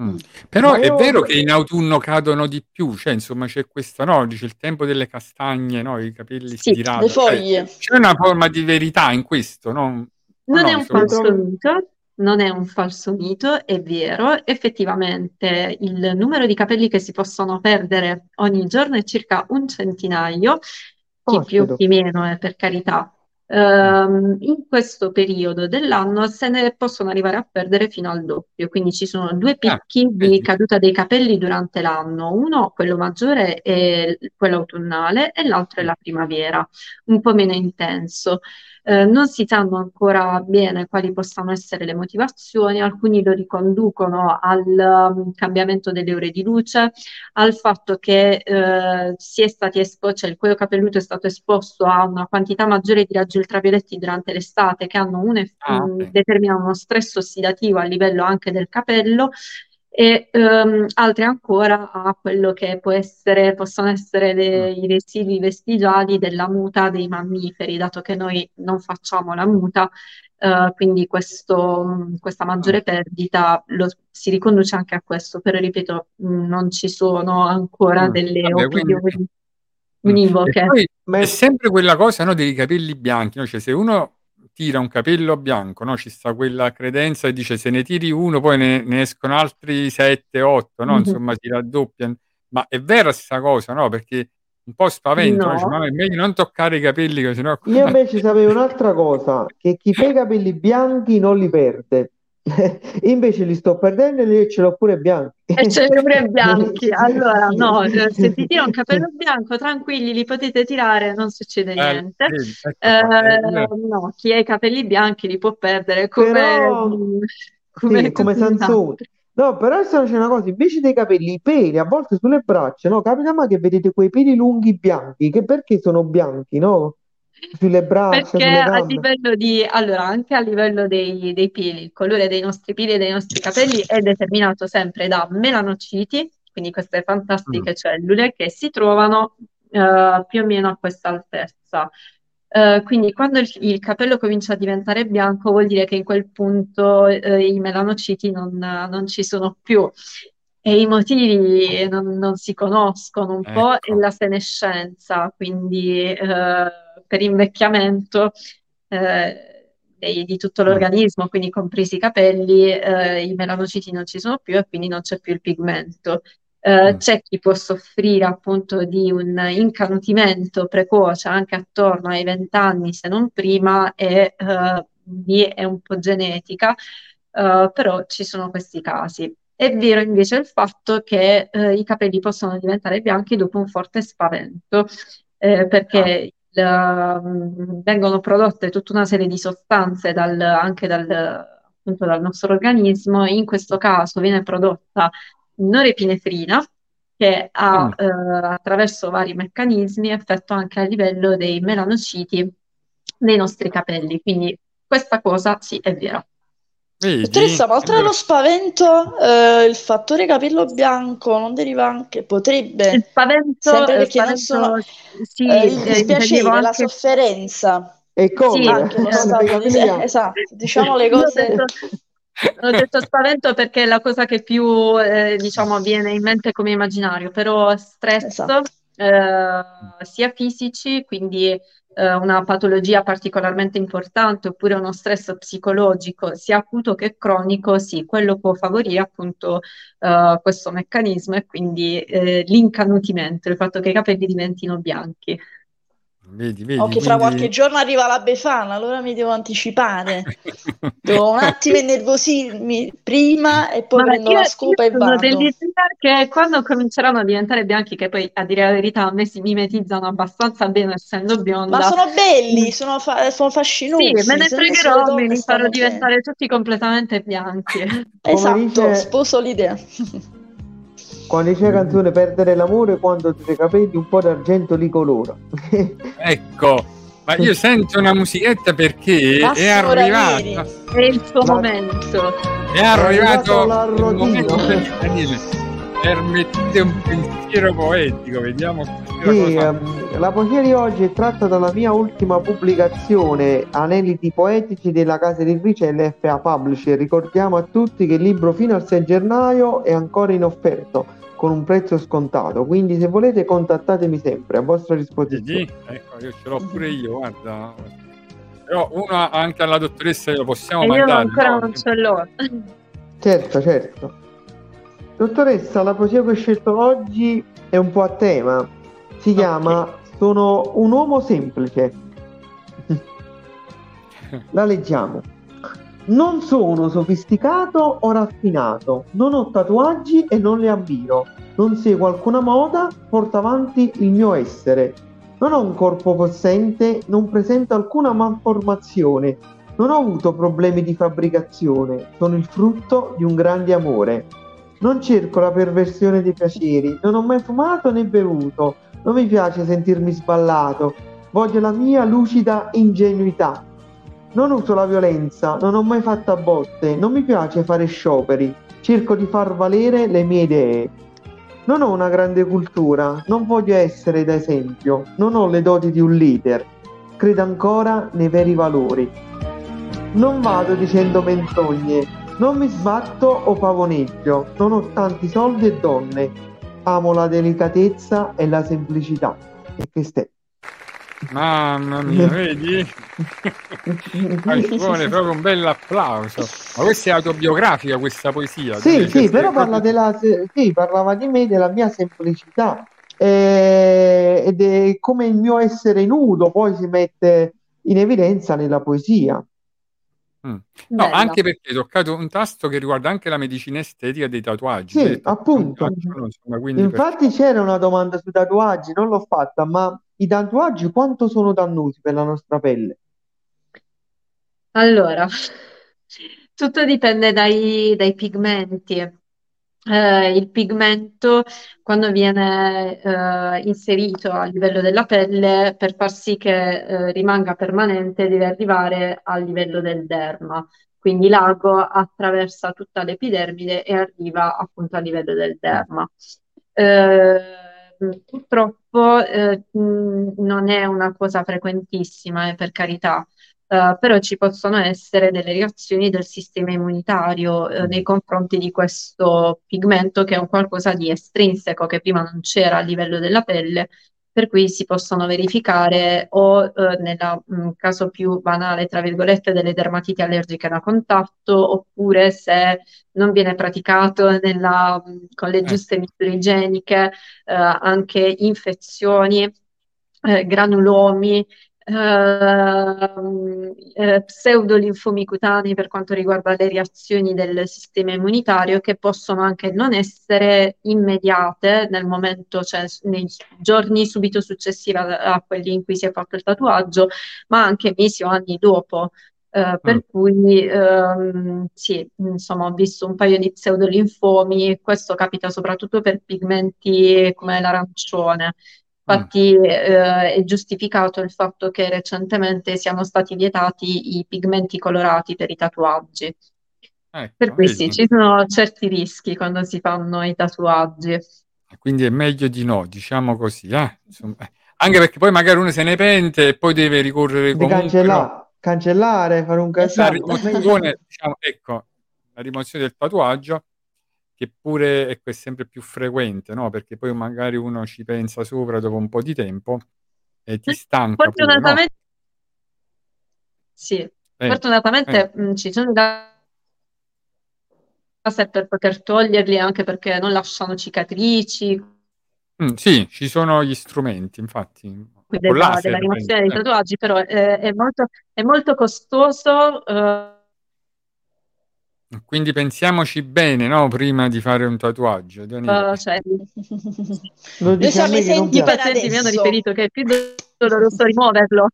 Mm. Però io... è vero che in autunno cadono di più, cioè insomma c'è questo, no? Dice il tempo delle castagne, no? I capelli sì, si le foglie. Cioè, c'è una forma di verità in questo, no? Non no, è un falso mito, non è un falso mito, è vero, effettivamente il numero di capelli che si possono perdere ogni giorno è circa un centinaio, chi oh, più chi meno, eh, per carità, Uh, in questo periodo dell'anno se ne possono arrivare a perdere fino al doppio, quindi ci sono due ah, picchi ah, di caduta dei capelli durante l'anno, uno quello maggiore è quello autunnale e l'altro è la primavera, un po' meno intenso. Eh, non si sanno ancora bene quali possano essere le motivazioni, alcuni lo riconducono al um, cambiamento delle ore di luce, al fatto che eh, si è stati esposti, cioè il cuoio capelluto è stato esposto a una quantità maggiore di raggi ultravioletti durante l'estate che hanno un, ah, okay. determinano uno stress ossidativo a livello anche del capello e um, altre ancora a quello che può essere, possono essere dei residui vestigiali della muta dei mammiferi, dato che noi non facciamo la muta, uh, quindi questo, questa maggiore mm. perdita lo, si riconduce anche a questo, però ripeto, non ci sono ancora mm. delle Vabbè, opinioni quindi... univoche. Ma è sempre quella cosa no, dei capelli bianchi, no? cioè se uno tira un capello bianco, no? Ci sta quella credenza e dice se ne tiri uno, poi ne, ne escono altri 7, 8, no? Mm-hmm. Insomma, si raddoppiano. Ma è vera questa cosa, no? Perché un po' spavento, no. no? è meglio non toccare i capelli, che sennò... Io invece sapevo un'altra cosa, che chi fa i capelli bianchi non li perde. Invece li sto perdendo e ce l'ho pure bianchi. E ce l'ho pure bianchi. Allora, no, se ti tira un capello bianco, tranquilli, li potete tirare, non succede eh, niente. Ecco eh, ecco eh, no, chi ha i capelli bianchi li può perdere come, Però, come, sì, come Sansone. No, però c'è una cosa, invece dei capelli, i peli, a volte sulle braccia, no? Capita mai che vedete quei peli lunghi bianchi, che perché sono bianchi, no? Sulle braccia, Perché a livello di, allora, anche a livello dei, dei peli, il colore dei nostri peli e dei nostri capelli è determinato sempre da melanociti, quindi queste fantastiche mm. cellule che si trovano uh, più o meno a questa altezza. Uh, quindi quando il, il, capello comincia a diventare bianco vuol dire che in quel punto uh, i melanociti non, non, ci sono più e i motivi non, non si conoscono un ecco. po' e la senescenza, quindi per invecchiamento eh, di, di, tutto l'organismo, quindi compresi i capelli, eh, i melanociti non ci sono più e quindi non c'è più il pigmento. Uh, c'è chi può soffrire appunto di un incanutimento precoce anche attorno ai 20 anni, se non prima, e uh, lì è un po' genetica, uh, però ci sono questi casi. È vero invece il fatto che i capelli possono diventare bianchi dopo un forte spavento, perché ah vengono prodotte tutta una serie di sostanze dal, anche dal, appunto, dal nostro organismo, in questo caso viene prodotta norepinefrina che ha, mm. eh, attraverso vari meccanismi effetto anche a livello dei melanociti dei nostri capelli. Quindi questa cosa sì è vera. Vedi? Dottoressa, ma oltre allo spavento, eh, il fattore capello bianco non deriva anche, potrebbe, il spavento, sempre perché spavento, non sono, sì, eh, il eh, dispiacere, anche... la sofferenza. E come? Sì, anche lo stato di... Esatto, diciamo le cose... Ho detto spavento perché è la cosa che più, eh, diciamo, viene in mente come immaginario, però stress esatto. eh, sia fisici, quindi eh, una patologia particolarmente importante oppure uno stress psicologico sia acuto che cronico, sì, quello può favorire appunto eh, questo meccanismo e quindi eh, l'incanutimento, il fatto che i capelli diventino bianchi. Vedi, vedi, o che fra quindi... qualche giorno arriva la Befana, allora mi devo anticipare. devo un attimo innervosirmi prima e poi Ma prendo io, la scopa e vado. dell'idea che quando cominceranno a diventare bianchi, che poi a dire la verità a me si mimetizzano abbastanza bene essendo Ma bionda, sono belli, mm, sono, fa- sono sì, fascinosi, me ne fregherò, me li farò stanno bene. diventare tutti completamente bianchi. Esatto, dice, sposo l'idea. Quando dice la canzone Perdere l'amore quando i tuoi capelli un po' d'argento li colora. Ecco, ma io sento una musichetta perché è Massimo arrivata. È il suo momento. è arrivato arrivato il momento di Daniele. Permettete un pensiero poetico, vediamo se la Sì, cosa... ehm, la poesia di oggi è tratta dalla mia ultima pubblicazione, Aneliti poetici della casa editrice LFA Publisher. Ricordiamo a tutti che il libro fino al 6 gennaio è ancora in offerto con un prezzo scontato, quindi se volete contattatemi sempre a vostra disposizione. Vedi? Ecco, io ce l'ho pure io, guarda. Però uno anche alla dottoressa lo possiamo E io mandare. ancora no? non ce l'ho. Certo, certo. Dottoressa, la poesia che ho scelto oggi è un po' a tema. Si chiama Sono un uomo semplice. La leggiamo. Non sono sofisticato o raffinato, non ho tatuaggi e non li ammiro, non seguo alcuna moda, porto avanti il mio essere. Non ho un corpo possente, non presento alcuna malformazione, non ho avuto problemi di fabbricazione, sono il frutto di un grande amore. Non cerco la perversione dei piaceri, non ho mai fumato né bevuto, non mi piace sentirmi sballato, voglio la mia lucida ingenuità. Non uso la violenza, non ho mai fatto a botte, non mi piace fare scioperi, cerco di far valere le mie idee. Non ho una grande cultura, non voglio essere da esempio, non ho le doti di un leader, credo ancora nei veri valori. Non vado dicendo menzogne, non mi sbatto o pavoneggio, non ho tanti soldi e donne, amo la delicatezza e la semplicità. E che stai? Mamma mia, vedi? Ma ci vuole proprio un bel applauso. Ma questa è autobiografica questa poesia? Sì, sì, però parla della, sì, parlava di me, della mia semplicità eh, ed è come il mio essere nudo poi si mette in evidenza nella poesia. Mm. No, anche perché hai toccato un tasto che riguarda anche la medicina estetica dei tatuaggi. Sì, appunto. tatuaggi, insomma, quindi per- Infatti c'era una domanda sui tatuaggi, non l'ho fatta, ma i tatuaggi quanto sono dannosi per la nostra pelle? Allora, tutto dipende dai, dai pigmenti. Eh, il pigmento, quando viene eh, inserito a livello della pelle, per far sì che eh, rimanga permanente, deve arrivare a livello del derma. Quindi l'ago attraversa tutta l'epidermide e arriva appunto a livello del derma. Eh, purtroppo eh, non è una cosa frequentissima, eh, per carità. Uh, però ci possono essere delle reazioni del sistema immunitario uh, nei confronti di questo pigmento che è un qualcosa di estrinseco che prima non c'era a livello della pelle, per cui si possono verificare o uh, nel caso più banale, tra virgolette, delle dermatiti allergiche da contatto, oppure se non viene praticato nella, con le giuste misure igieniche, anche infezioni, granulomi Uh, eh, pseudolinfomi cutanei per quanto riguarda le reazioni del sistema immunitario che possono anche non essere immediate nel momento, cioè nei giorni subito successivi a, a quelli in cui si è fatto il tatuaggio, ma anche mesi o anni dopo. Uh, per Mm. cui um, sì, insomma, ho visto un paio di pseudolinfomi, questo capita soprattutto per pigmenti come l'arancione. Infatti eh, è giustificato il fatto che recentemente siano stati vietati i pigmenti colorati per i tatuaggi. Ecco, Per cui sì, ci sono certi rischi quando si fanno i tatuaggi. Quindi è meglio di no, diciamo così. eh. Insomma, anche perché poi magari uno se ne pente e poi deve ricorrere Di comunque no, cancella- cancellare, fare un la cancello. rimozione, diciamo, ecco, la rimozione del tatuaggio, che pure ecco, è sempre più frequente, no? Perché poi magari uno ci pensa sopra dopo un po' di tempo e ti stanca pure, no? Fortunatamente, sì, Eh, fortunatamente mh, ci sono case per poter toglierli anche perché non lasciano cicatrici. Mm, sì, ci sono gli strumenti, infatti. della, della rimozione dei tatuaggi, però eh, è, molto, è molto costoso. Eh, quindi pensiamoci bene, no? Prima di fare un tatuaggio. Uh, cioè, Lo diciamo I pazienti mi hanno riferito che è più doloroso rimuoverlo.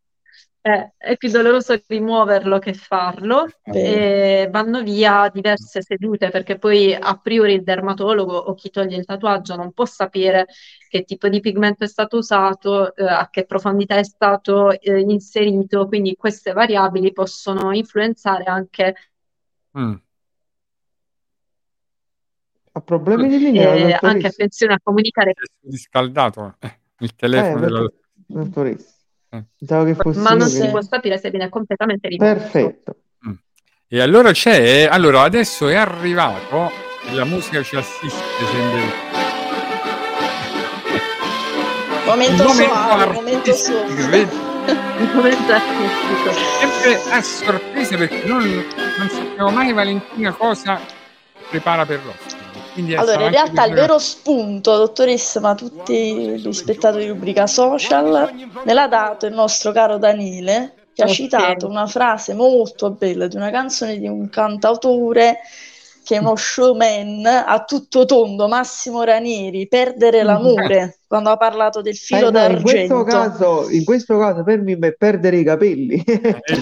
Eh, è più doloroso rimuoverlo che farlo Beh. e vanno via diverse sedute perché poi a priori il dermatologo o chi toglie il tatuaggio non può sapere che tipo di pigmento è stato usato, eh, a che profondità è stato eh, inserito, quindi queste variabili possono influenzare anche mm ha problemi di linea? Eh, anche attenzione a comunicare. È riscaldato eh, il telefono eh, della dottoressa. Eh. Ma non si può sapere se viene completamente rimosso. Perfetto. Mm. E allora c'è, allora adesso è arrivato, la musica ci assiste, sembra. Momento, momento suave, momento suave. momento artistico. Sempre a sorpresa perché non, non sappiamo mai Valentina cosa prepara per l'ospite. Allora, in realtà il vero spunto, dottoressa, ma tutti gli spettatori di rubrica social, me l'ha dato il nostro caro Daniele, che okay. ha citato una frase molto bella di una canzone di un cantautore che è uno showman a tutto tondo, Massimo Ranieri, Perdere l'amore, quando ha parlato del filo eh, d'argento. In questo caso, in questo caso per me è perdere i capelli.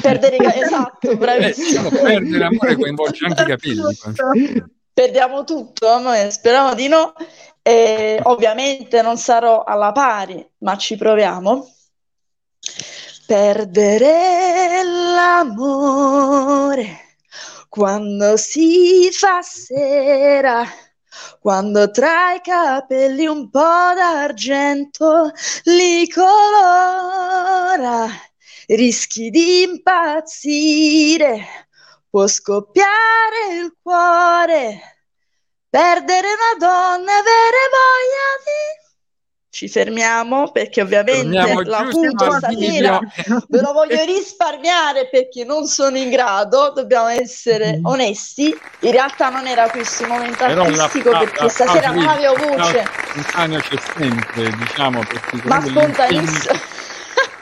perdere i capelli, esatto, bravissimo. Eh, perdere l'amore coinvolge anche i capelli perdiamo tutto, noi speriamo di no. E ovviamente non sarò alla pari, ma ci proviamo. Perdere l'amore quando si fa sera, quando tra i capelli un po' d'argento li colora, rischi di impazzire può scoppiare il cuore, perdere una donna avere voglia di... Ci fermiamo perché ovviamente la punto stasera ve lo voglio risparmiare perché non sono in grado, dobbiamo essere mm. onesti. In realtà non era questo il momento artistico la, perché la, stasera la, non avevo voce. Spontaneo c'è sempre, diciamo, perché ma spontanissimo.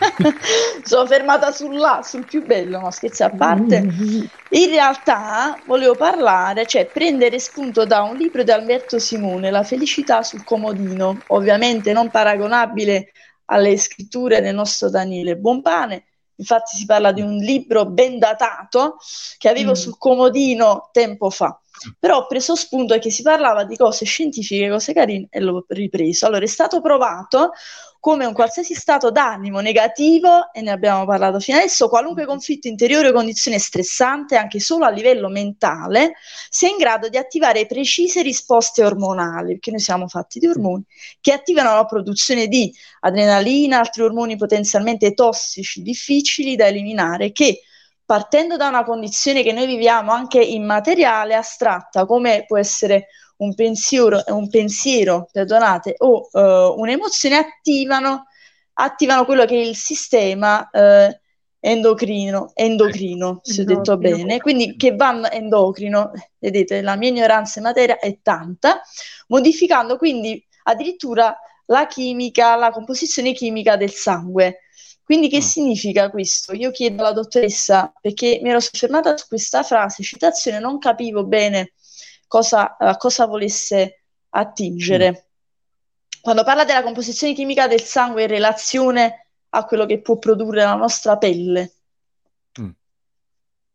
sono fermata sulla, sul più bello, no scherzi a parte. In realtà volevo parlare, cioè prendere spunto da un libro di Alberto Simone, La felicità sul comodino, ovviamente non paragonabile alle scritture del nostro Daniele Bompane. Infatti si parla di un libro ben datato che avevo mm. sul comodino tempo fa. Però ho preso spunto che si parlava di cose scientifiche, cose carine e l'ho ripreso. Allora è stato provato come un qualsiasi stato d'animo negativo, e ne abbiamo parlato fino adesso, qualunque conflitto interiore o condizione stressante, anche solo a livello mentale, sia in grado di attivare precise risposte ormonali, perché noi siamo fatti di ormoni, che attivano la produzione di adrenalina, altri ormoni potenzialmente tossici, difficili da eliminare, che partendo da una condizione che noi viviamo anche immateriale, astratta, come può essere un pensiero, un pensiero perdonate, o uh, un'emozione attivano, attivano quello che è il sistema uh, endocrino, endocrino, se ho detto bene, quindi che vanno endocrino, vedete, la mia ignoranza in materia è tanta, modificando quindi addirittura la chimica, la composizione chimica del sangue. Quindi che mm. significa questo? Io chiedo alla dottoressa, perché mi ero soffermata su questa frase, citazione, non capivo bene cosa, a cosa volesse attingere. Mm. Quando parla della composizione chimica del sangue in relazione a quello che può produrre la nostra pelle. Mm.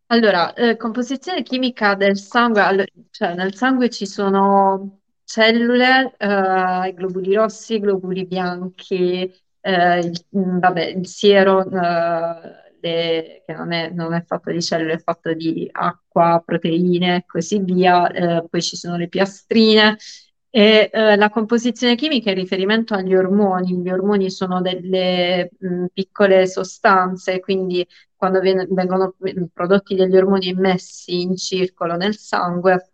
Allora, eh, composizione chimica del sangue, cioè nel sangue ci sono cellule, eh, i globuli rossi, i globuli bianchi, eh, il, vabbè, il siero, eh, che non è, non è fatto di cellule, è fatto di acqua, proteine e così via, eh, poi ci sono le piastrine e eh, la composizione chimica è in riferimento agli ormoni. Gli ormoni sono delle mh, piccole sostanze, quindi quando ven- vengono prodotti degli ormoni immessi in circolo nel sangue,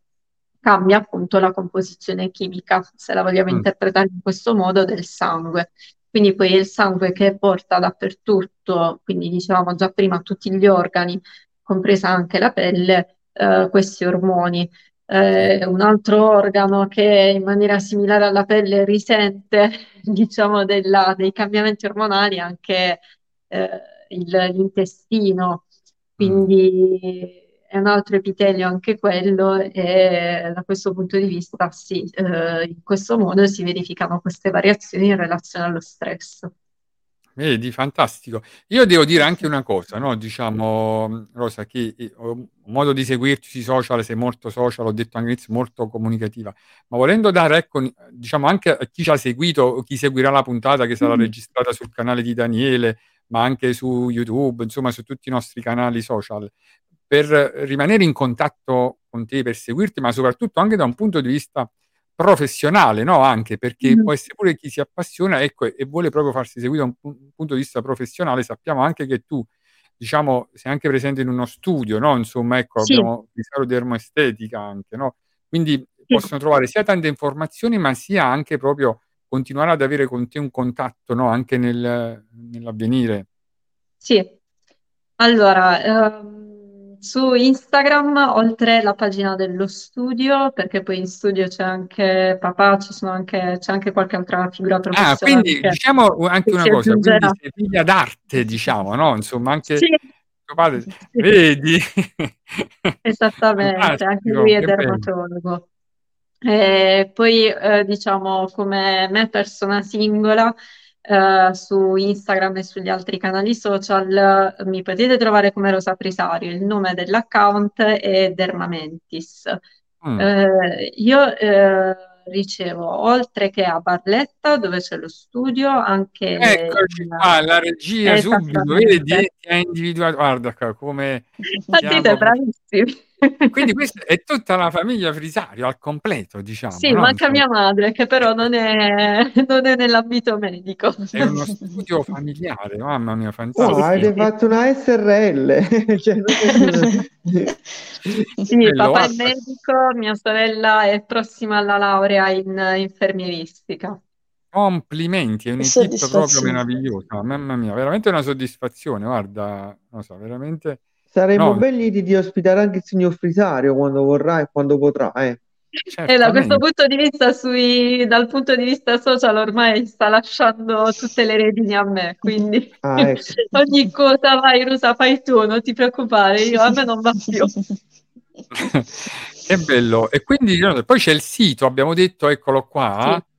cambia appunto la composizione chimica, se la vogliamo mm. interpretare in questo modo, del sangue quindi poi il sangue che porta dappertutto, quindi dicevamo già prima tutti gli organi, compresa anche la pelle, eh, questi ormoni. Eh, un altro organo che in maniera similare alla pelle risente, diciamo, della, dei cambiamenti ormonali, anche eh, il, l'intestino. Quindi è un altro epitelio anche quello e da questo punto di vista sì, eh, in questo modo si verificano queste variazioni in relazione allo stress. Vedi, fantastico. Io devo dire anche una cosa, no? Diciamo, Rosa, che eh, ho modo di seguirti sui social, sei molto social, ho detto anche all'inizio, molto comunicativa, ma volendo dare, ecco, diciamo anche a chi ci ha seguito chi seguirà la puntata che sarà mm. registrata sul canale di Daniele, ma anche su YouTube, insomma, su tutti i nostri canali social, per rimanere in contatto con te, per seguirti, ma soprattutto anche da un punto di vista professionale, no? Anche perché mm. può essere pure chi si appassiona ecco, e vuole proprio farsi seguire da un, un, punto di vista professionale. Sappiamo anche che tu, diciamo, sei anche presente in uno studio, no? Insomma, ecco, sì. abbiamo pensato dermoestetica anche, no? Quindi sì. possono trovare sia tante informazioni, ma sia anche proprio continuare ad avere con te un contatto, no? Anche nel, nell'avvenire. Sì. Allora, um su Instagram, oltre la pagina dello studio, perché poi in studio c'è anche papà, anche, c'è anche qualche altra figura professionale. Ah, quindi diciamo anche una cosa, aggiungerà. quindi sei figlia d'arte, diciamo, no? Insomma, anche sì. padre, sì. vedi? Esattamente, anche lui è dermatologo. E poi, eh, diciamo, come me persona singola, Uh, su Instagram e sugli altri canali social uh, mi potete trovare come Rosa Prisario, il nome dell'account è Dermamentis. Mm. Uh, io ricevo, oltre che a Barletta, dove c'è lo studio, anche... Eccoci qua, la regia subito, vedi, ti ha individuato, guarda come... Siete bravissimi. Quindi questa è tutta la famiglia Frisario al completo, diciamo. Sì, no? manca mia madre, che però non è, non è nell'ambito medico. È uno studio familiare, mamma mia, fantastico. Oh, avete fatto una SRL. cioè, sì, papà è medico, mia sorella è prossima alla laurea in infermieristica. Complimenti, è un'equipe proprio meravigliosa, mamma mia, veramente una soddisfazione, guarda, non so, veramente Saremmo no. belli di, di, ospitare anche il signor Frisario quando vorrà e quando potrà. Eh. E da questo punto di vista, sui, dal punto di vista social, ormai sta lasciando tutte le redini a me. Quindi ah, ecco. ogni cosa vai, Rosa, fai tu, non ti preoccupare, io, a me non va più. che bello. E quindi poi c'è il sito, abbiamo detto, eccolo qua. Sì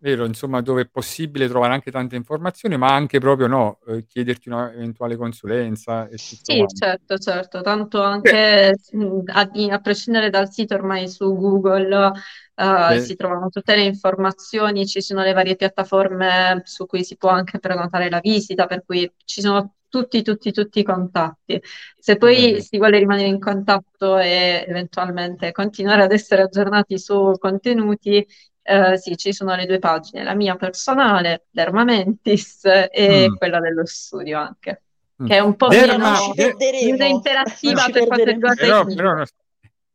vero, insomma, dove è possibile trovare anche tante informazioni, ma anche proprio no, eh, chiederti un'eventuale consulenza. E sì, quanto. certo, certo, tanto anche mh, a, a, prescindere dal sito ormai su Google uh, si trovano tutte le informazioni, ci sono le varie piattaforme su cui si può anche prenotare la visita, per cui ci sono tutti, tutti, tutti i contatti. Se poi Bene. si vuole rimanere in contatto e eventualmente continuare ad essere aggiornati su contenuti, eh, sì, ci sono le due pagine, la mia personale, Dermamentis, e mm. quella dello studio anche, mm. che è un po' Derma... meno interattiva per quanto riguarda però, però,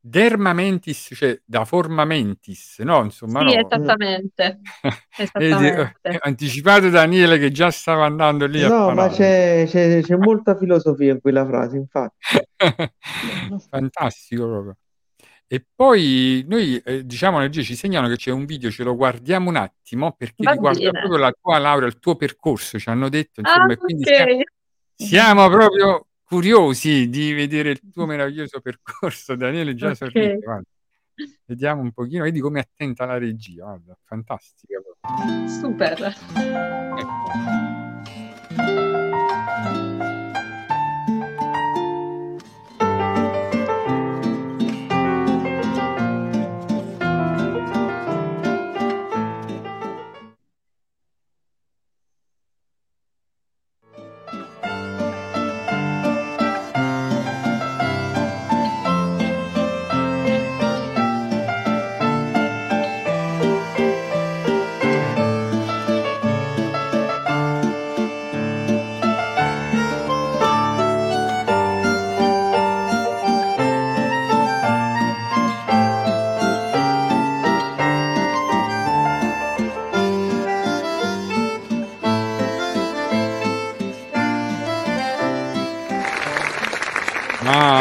Dermamentis, cioè da formamentis, no? Insomma, sì, no. esattamente. esattamente. Vedi, anticipato Daniele che già stava andando lì no, ma c'è, c'è, c'è molta filosofia in quella frase, infatti. Fantastico proprio. E poi noi, eh, diciamo, nel ci segnalano che c'è un video, ce lo guardiamo un attimo perché Va riguarda bene. proprio la tua laurea, il tuo percorso, ci hanno detto, insomma, ah, quindi okay. siamo, siamo, proprio curiosi di vedere il tuo meraviglioso percorso. Daniele già okay. sorride, guarda. Vediamo un pochino, vedi come è attenta la regia, guarda, fantastica. Super. Ecco.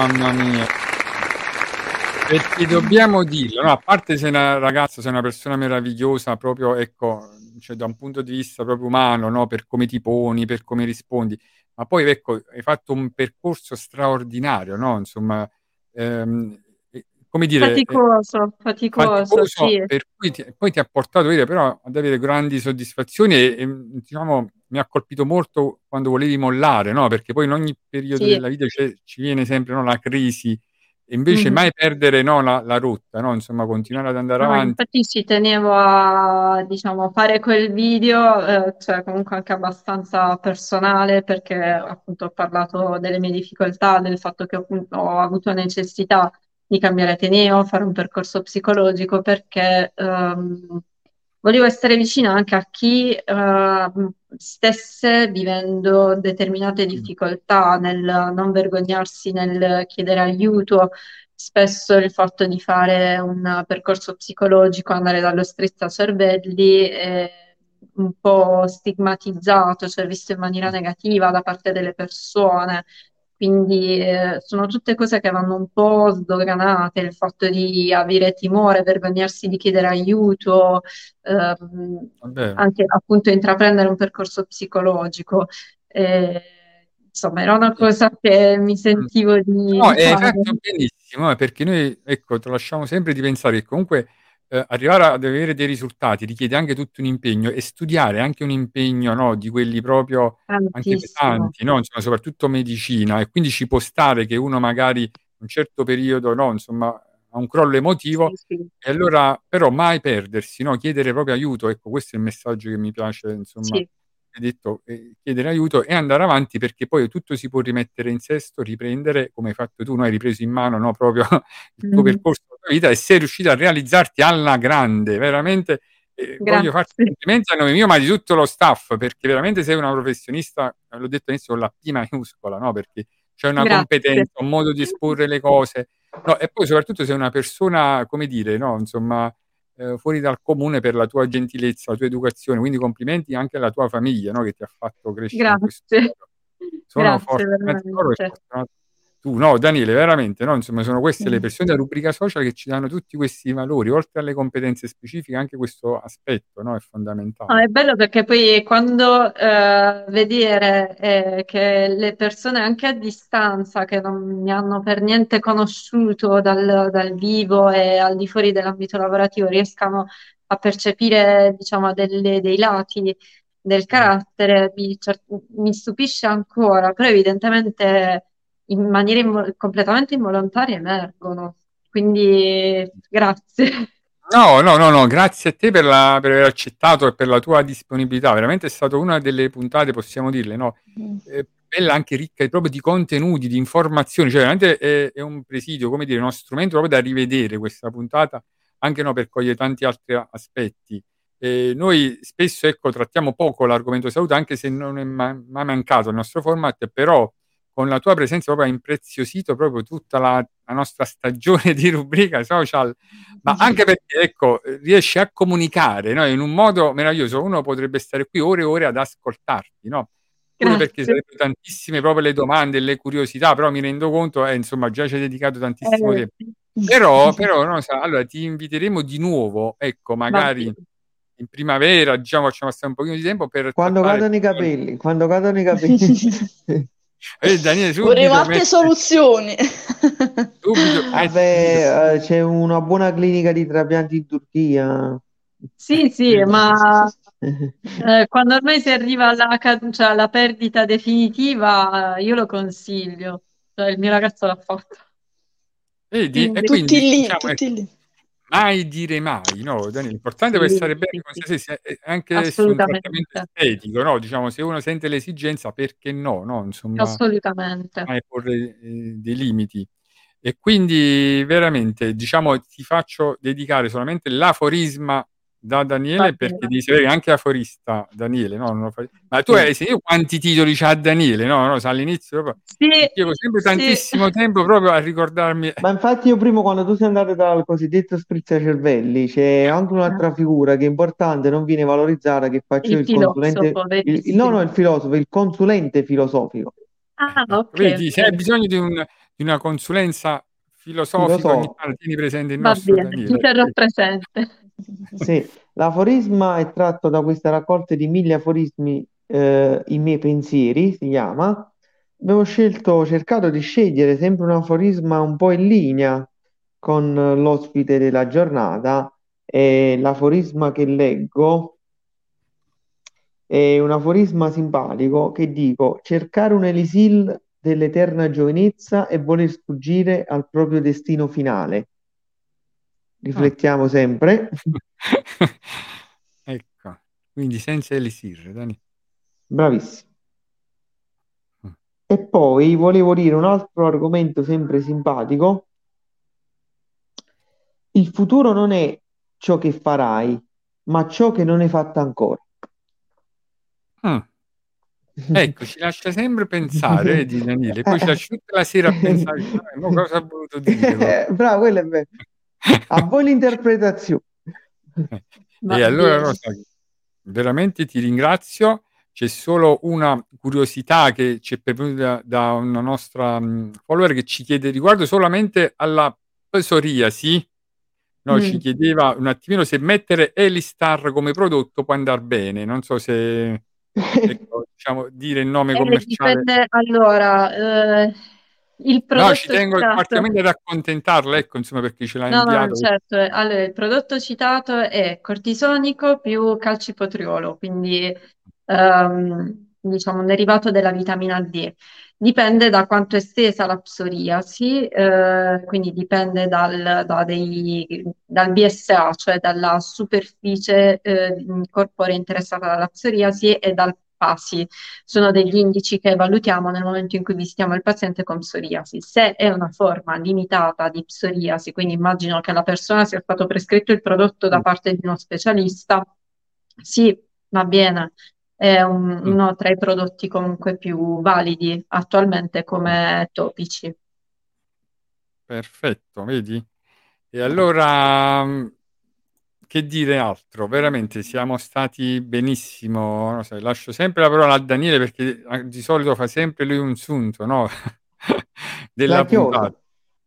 Mamma mia. Perché dobbiamo dirlo, no, a parte se una ragazza, sei una persona meravigliosa, proprio ecco, cioè, da un punto di vista proprio umano, no? per come ti poni, per come rispondi, ma poi ecco, hai fatto un percorso straordinario, no? insomma, ehm, come dire, faticoso, faticoso, faticoso sì. per cui ti, poi ti ha portato dire, però ad avere grandi soddisfazioni e, e, diciamo mi ha colpito molto quando volevi mollare, no? Perché poi in ogni periodo sì. della vita ci viene sempre no, la crisi e invece mm. mai perdere no, la, la, rotta, no? Insomma, continuare ad andare avanti. Infatti ci tenevo a diciamo, fare quel video, eh, cioè comunque anche abbastanza personale, perché appunto ho parlato delle mie difficoltà, del fatto che appunto, ho avuto necessità di cambiare Ateneo, fare un percorso psicologico perché um, volevo essere vicina anche a chi uh, stesse vivendo determinate difficoltà nel non vergognarsi nel chiedere aiuto. Spesso il fatto di fare un percorso psicologico, andare dallo strizza cervelli è un po' stigmatizzato, cioè visto in maniera negativa da parte delle persone. Quindi eh, sono tutte cose che vanno un po' sdoganate, il fatto di avere timore, vergognarsi di chiedere aiuto, ehm, anche appunto intraprendere un percorso psicologico. Eh, insomma, era una cosa che mi sentivo di... No, è fatto benissimo, eh, perché noi, ecco, lasciamo sempre di pensare che comunque eh, arrivare ad avere dei risultati richiede anche tutto un impegno e studiare anche un impegno no, di quelli proprio anche pesanti, no? insomma, soprattutto medicina, e quindi ci può stare che uno magari un certo periodo no, insomma, ha un crollo emotivo, sì, sì. e allora però mai perdersi, no? chiedere proprio aiuto, ecco questo è il messaggio che mi piace, insomma, sì. detto, eh, chiedere aiuto e andare avanti perché poi tutto si può rimettere in sesto, riprendere come hai fatto tu, no? hai ripreso in mano no? proprio il tuo mm. percorso vita e sei riuscito a realizzarti alla grande, veramente. Eh, voglio farti complimenti a nome mio, ma di tutto lo staff, perché veramente sei una professionista, l'ho detto all'inizio, con la P maiuscola, no? Perché c'è una Grazie. competenza, un modo di esporre le cose, no? E poi soprattutto sei una persona, come dire, no? Insomma, eh, fuori dal comune per la tua gentilezza, la tua educazione, quindi complimenti anche alla tua famiglia, no? Che ti ha fatto crescere. Grazie. Sono Grazie, fortunato tu, no, Daniele, veramente, no? Insomma, sono queste le persone della rubrica social che ci danno tutti questi valori, oltre alle competenze specifiche, anche questo aspetto, no? È fondamentale. No, è bello perché poi quando eh, vedere eh, che le persone anche a distanza, che non mi hanno per niente conosciuto dal, dal vivo e al di fuori dell'ambito lavorativo, riescano a percepire, diciamo, delle, dei lati del carattere, mi, mi stupisce ancora, però evidentemente in maniera invo- completamente involontaria emergono. Quindi grazie. No, no, no, no, grazie a te per, la, per, aver accettato e per la tua disponibilità. Veramente è stata una delle puntate, possiamo dirle, no? Mm. Eh, bella anche ricca proprio di contenuti, di informazioni, cioè veramente è, è, un presidio, come dire, uno strumento proprio da rivedere questa puntata, anche no, per cogliere tanti altri aspetti. Eh, noi spesso ecco, trattiamo poco l'argomento salute, anche se non è mai mancato il nostro format, però con la tua presenza proprio ha impreziosito proprio tutta la, la, nostra stagione di rubrica social, ma anche perché ecco, riesci a comunicare no? in un modo meraviglioso. Uno potrebbe stare qui ore e ore ad ascoltarti, no? Pure perché sarebbero tantissime proprio le domande e le curiosità, però mi rendo conto, eh, insomma, già ci hai dedicato tantissimo eh, tempo. Però, però no, sa, allora ti inviteremo di nuovo, ecco, magari in primavera, diciamo, facciamo stare un pochino di tempo per... Quando cadono i capelli, quando cadono i capelli. Eh, Daniele, Vorremmo altre mette... soluzioni. Subito, Vabbè, eh, c'è una buona clinica di trapianti in Turchia. Sì, sì, ma eh, quando ormai si arriva alla, cioè, alla perdita definitiva, io lo consiglio. Cioè, il mio ragazzo l'ha fatto. Vedi? Quindi, e quindi, tutti lì, diciamo, tutti ecco, lì mai dire mai, no? L'importante sì, è stare bene con se stessi, anche su un trattamento estetico, no? Diciamo, se uno sente l'esigenza, perché no? no? Insomma, Assolutamente. Mai porre eh, dei limiti. E quindi veramente, diciamo, ti faccio dedicare solamente l'aforisma da Daniele perché devi sapere anche aforista Daniele no? Fa... ma tu hai io quanti titoli c'ha Daniele no? no all'inizio proprio sì, avevo sempre sì. tantissimo tempo proprio a ricordarmi ma infatti io prima quando tu sei andato dal cosiddetto sprizzacervelli c'è anche un'altra figura che è importante non viene valorizzata che faccio il, il consulente il, il, no no il filosofo il consulente filosofico ah ok vedi se hai bisogno di, un, di una consulenza filosofico, ogni tanto tieni presente il nostro bene, Daniele. Mi terrò presente. Sì, l'aforisma è tratto da questa raccolta di mille aforismi, eh, I miei pensieri si chiama. Abbiamo scelto, cercato di scegliere sempre un aforisma un po' in linea con l'ospite della giornata e l'aforisma che leggo è un aforisma simpatico che dico cercare un elisil dell'eterna giovinezza e voler sfuggire al proprio destino finale. Riflettiamo sempre. ecco, quindi senza elisir, Dani. Bravissimo. E poi volevo dire un altro argomento sempre simpatico. Il futuro non è ciò che farai, ma ciò che non hai fatto ancora. Mm. Ecco, ci lascia sempre pensare, eh, di Daniele, poi ci lascia tutta la sera a pensare, no, cosa ha voluto dire? Eh, bravo, quello è vero. A voi l'interpretazione. e allora, Rosa, veramente ti ringrazio. C'è solo una curiosità che ci è pervenuta da una nostra um, follower che ci chiede riguardo solamente alla psoriasi. No, mm. ci chiedeva un attimino se mettere Elistar come prodotto può andare bene. Non so se ecco, diciamo, dire il nome eh, commerciale. Dipende, allora, eh, il prodotto no, ci tengo citato... particolarmente ad accontentarla, ecco, insomma, perché ce l'ha no, inviato. No, certo. Allora, il prodotto citato è cortisonico più calcipotriolo, quindi um, diciamo un derivato della vitamina D. Dipende da quanto è estesa la psoriasi, eh, quindi dipende dal, da dei, dal, BSA, cioè dalla superficie eh, corporea interessata dalla psoriasi e dal PASI. Sono degli indici che valutiamo nel momento in cui visitiamo il paziente con psoriasi. Se è una forma limitata di psoriasi, quindi immagino che la persona sia stato prescritto il prodotto da mm. parte di uno specialista, sì, va bene, è un, mm. uno tra i prodotti comunque più validi attualmente come topici. Perfetto, vedi? E allora, mm, che dire altro? Veramente siamo stati benissimo. No, so, lascio sempre la parola a Daniele perché ah, di solito fa sempre lui un sunto, no? Della puntata.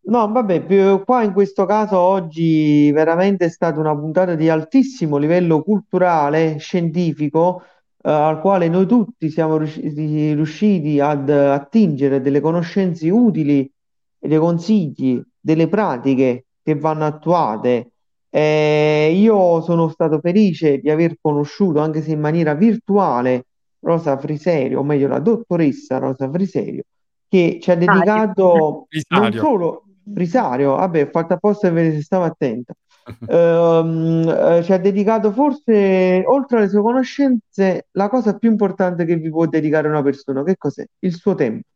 No, vabbè, qua in questo caso oggi veramente è stata una puntata di altissimo livello culturale, scientifico, eh, al quale noi tutti siamo riusciti, riusciti ad attingere delle conoscenze utili, dei consigli, delle pratiche che vanno attuate. Eh, io sono stato felice di aver conosciuto, anche se in maniera virtuale, Rosa Friserio, o meglio la dottoressa Rosa Friserio, che ci ha dedicato non solo Frisario, vabbè, ho fatto apposta per vedere se stavo attenta, uh, ci ha dedicato forse, oltre alle sue conoscenze, la cosa più importante che vi può dedicare una persona, che cos'è? Il suo tempo.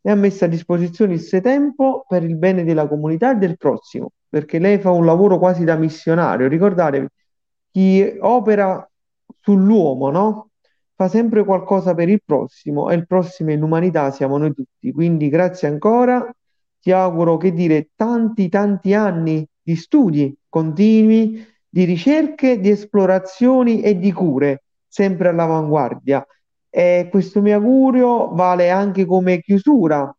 E ha messo a disposizione il suo tempo per il bene della comunità e del prossimo, perché lei fa un lavoro quasi da missionario. Ricordatevi, chi opera sull'uomo, no? Fa sempre qualcosa per il prossimo e il prossimo in umanità siamo noi tutti. Quindi grazie ancora, ti auguro che dire tanti tanti anni di studi continui, di ricerche, di esplorazioni e di cure, sempre all'avanguardia. E questo mio augurio vale anche come chiusura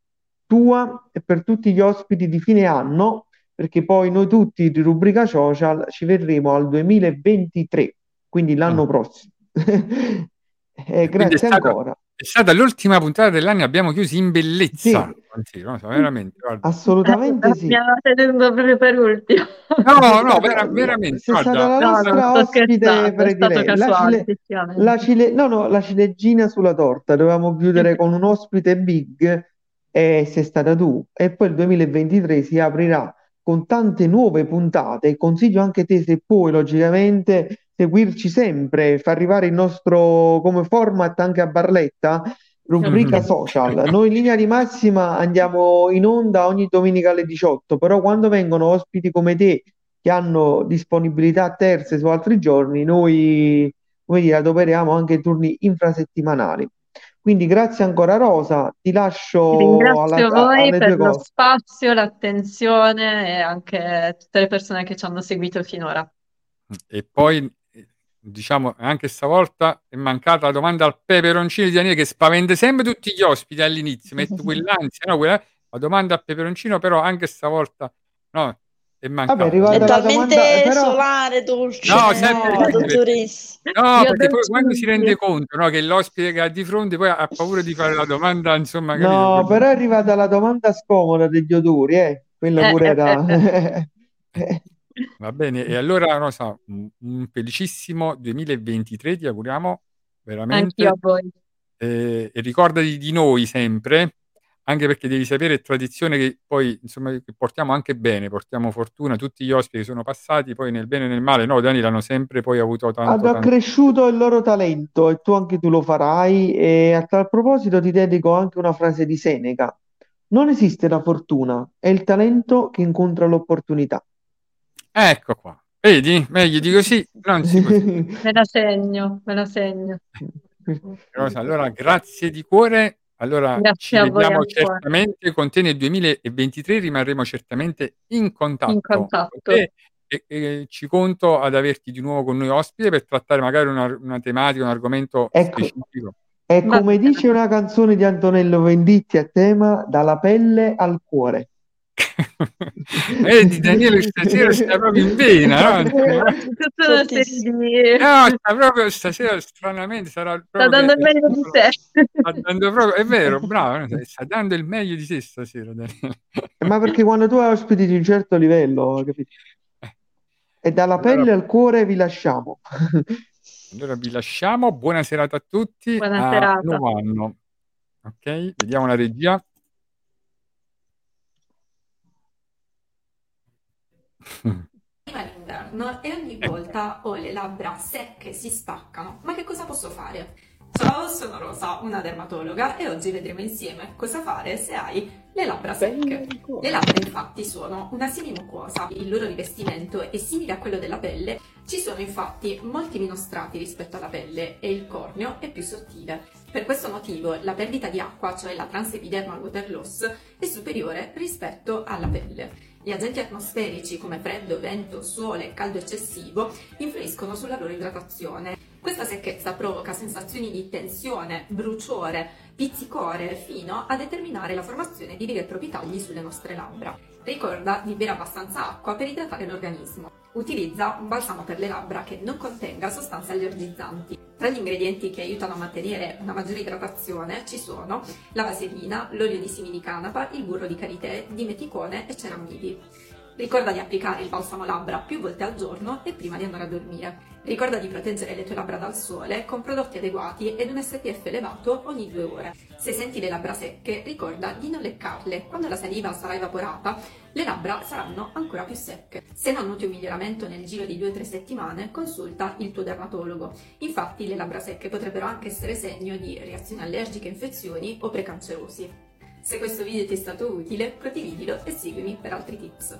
tua e per tutti gli ospiti di fine anno, perché poi noi tutti di rubrica social ci vedremo al 2023, quindi l'anno mm. prossimo. eh, grazie è ancora. è stata l'ultima puntata dell'anno, abbiamo chiuso in bellezza. Sì. No, veramente, Assolutamente eh, sì. Aveva tenuto proprio per ultimo. No, no, vera, veramente. Sei stata la nostra no, ospite prediletta. La, cile... la, cile... no, no, la ciliegina sulla torta. Dovevamo chiudere con un ospite big e sei stata tu. E poi il 2023 si aprirà con tante nuove puntate. Consiglio anche te, se puoi, logicamente, seguirci sempre, far arrivare il nostro come format anche a Barletta rubrica social. Noi in linea di massima andiamo in onda ogni domenica alle 18, però quando vengono ospiti come te che hanno disponibilità terze su altri giorni, noi come dire, adoperiamo anche turni infrasettimanali. Quindi grazie ancora Rosa, ti lascio Ringrazio alla, voi per lo spazio, l'attenzione e anche tutte le persone che ci hanno seguito finora. E poi diciamo anche stavolta è mancata la domanda al peperoncino di Daniele che spaventa sempre tutti gli ospiti all'inizio, metto quell'ansia, no, quella... la domanda a peperoncino, però anche stavolta no, è Vabbè, è talmente domanda, però solare, dolce, No, no, dottoressa. no, Io perché poi quando si rende conto no, che l'ospite che ha di fronte poi ha paura di fare la domanda, insomma, capito? no, però è arrivata la domanda scomoda degli odori, eh. Quella Eh, pure eh, era... eh, Va bene, e allora Rosa, un, un felicissimo 2023 ti auguriamo Anch'io veramente a voi. eh, e ricordati di noi sempre, anche perché devi sapere è tradizione che poi insomma che portiamo anche bene, portiamo fortuna, tutti gli ospiti che sono passati, poi nel bene e nel male, no, Dani l'hanno sempre poi avuto tanto, Hanno tanto. accresciuto il loro talento e tu anche tu lo farai. E a tal proposito ti dedico anche una frase di Seneca. Non esiste la fortuna, è il talento che incontra l'opportunità. Ecco qua, vedi? Meglio di così non si può. Me la segno, me la segno. Rosa, allora grazie di cuore. Allora ci Grazie voi vediamo ancora. certamente con te nel 2023, rimarremo certamente in contatto In con contatto. te e, e ci conto ad averti di nuovo con noi ospite per trattare magari una, una tematica, un argomento Ecco, specifico. è Va come dice una canzone di Antonello Venditti a tema dalla pelle al cuore. Vedi Daniele stasera sta proprio in vena, no? Tutta una serie Fortissimo. di... No, sta proprio stasera stranamente sarà Sta dando il meglio di sé. sta dando proprio, è vero, bravo, sta dando il meglio di sé stasera Daniele. Ma perché quando tu hai ospiti di un certo livello, capito? E dalla Allora, pelle al cuore vi lasciamo. allora vi lasciamo, buona serata a tutti, Buona a serata. nuovo anno. Ok, vediamo la regia. Arriva l'inverno e ogni volta ho le labbra secche, si staccano. Ma che cosa posso fare? Ciao, sono Rosa, una dermatologa e oggi vedremo insieme cosa fare se hai le labbra secche. Le labbra infatti sono una semimucosa, il loro rivestimento è simile a quello della pelle, ci sono infatti molti meno strati rispetto alla pelle e il corneo è più sottile. Per questo motivo la perdita di acqua, cioè la transepidermal water loss, è superiore rispetto alla pelle. Gli agenti atmosferici come freddo, vento, sole e caldo eccessivo influiscono sulla loro idratazione. Questa secchezza provoca sensazioni di tensione, bruciore, pizzicore fino a determinare la formazione di veri e propri tagli sulle nostre labbra. Ricorda di bere abbastanza acqua per idratare l'organismo. Utilizza un balsamo per le labbra che non contenga sostanze allergizzanti. Tra gli ingredienti che aiutano a mantenere una maggiore idratazione ci sono la vaselina, l'olio di semi di canapa, il burro di karité, dimeticone e ceramidi. Ricorda di applicare il balsamo labbra più volte al giorno e prima di andare a dormire. Ricorda di proteggere le tue labbra dal sole con prodotti adeguati ed un SPF elevato ogni due ore. Se senti le labbra secche, ricorda di non leccarle. Quando la saliva sarà evaporata, le labbra saranno ancora più secche. Se non noti un miglioramento nel giro di 2-3 settimane, consulta il tuo dermatologo. Infatti, le labbra secche potrebbero anche essere segno di reazioni allergiche, infezioni o precancerosi. Se questo video ti è stato utile, condividilo e seguimi per altri tips.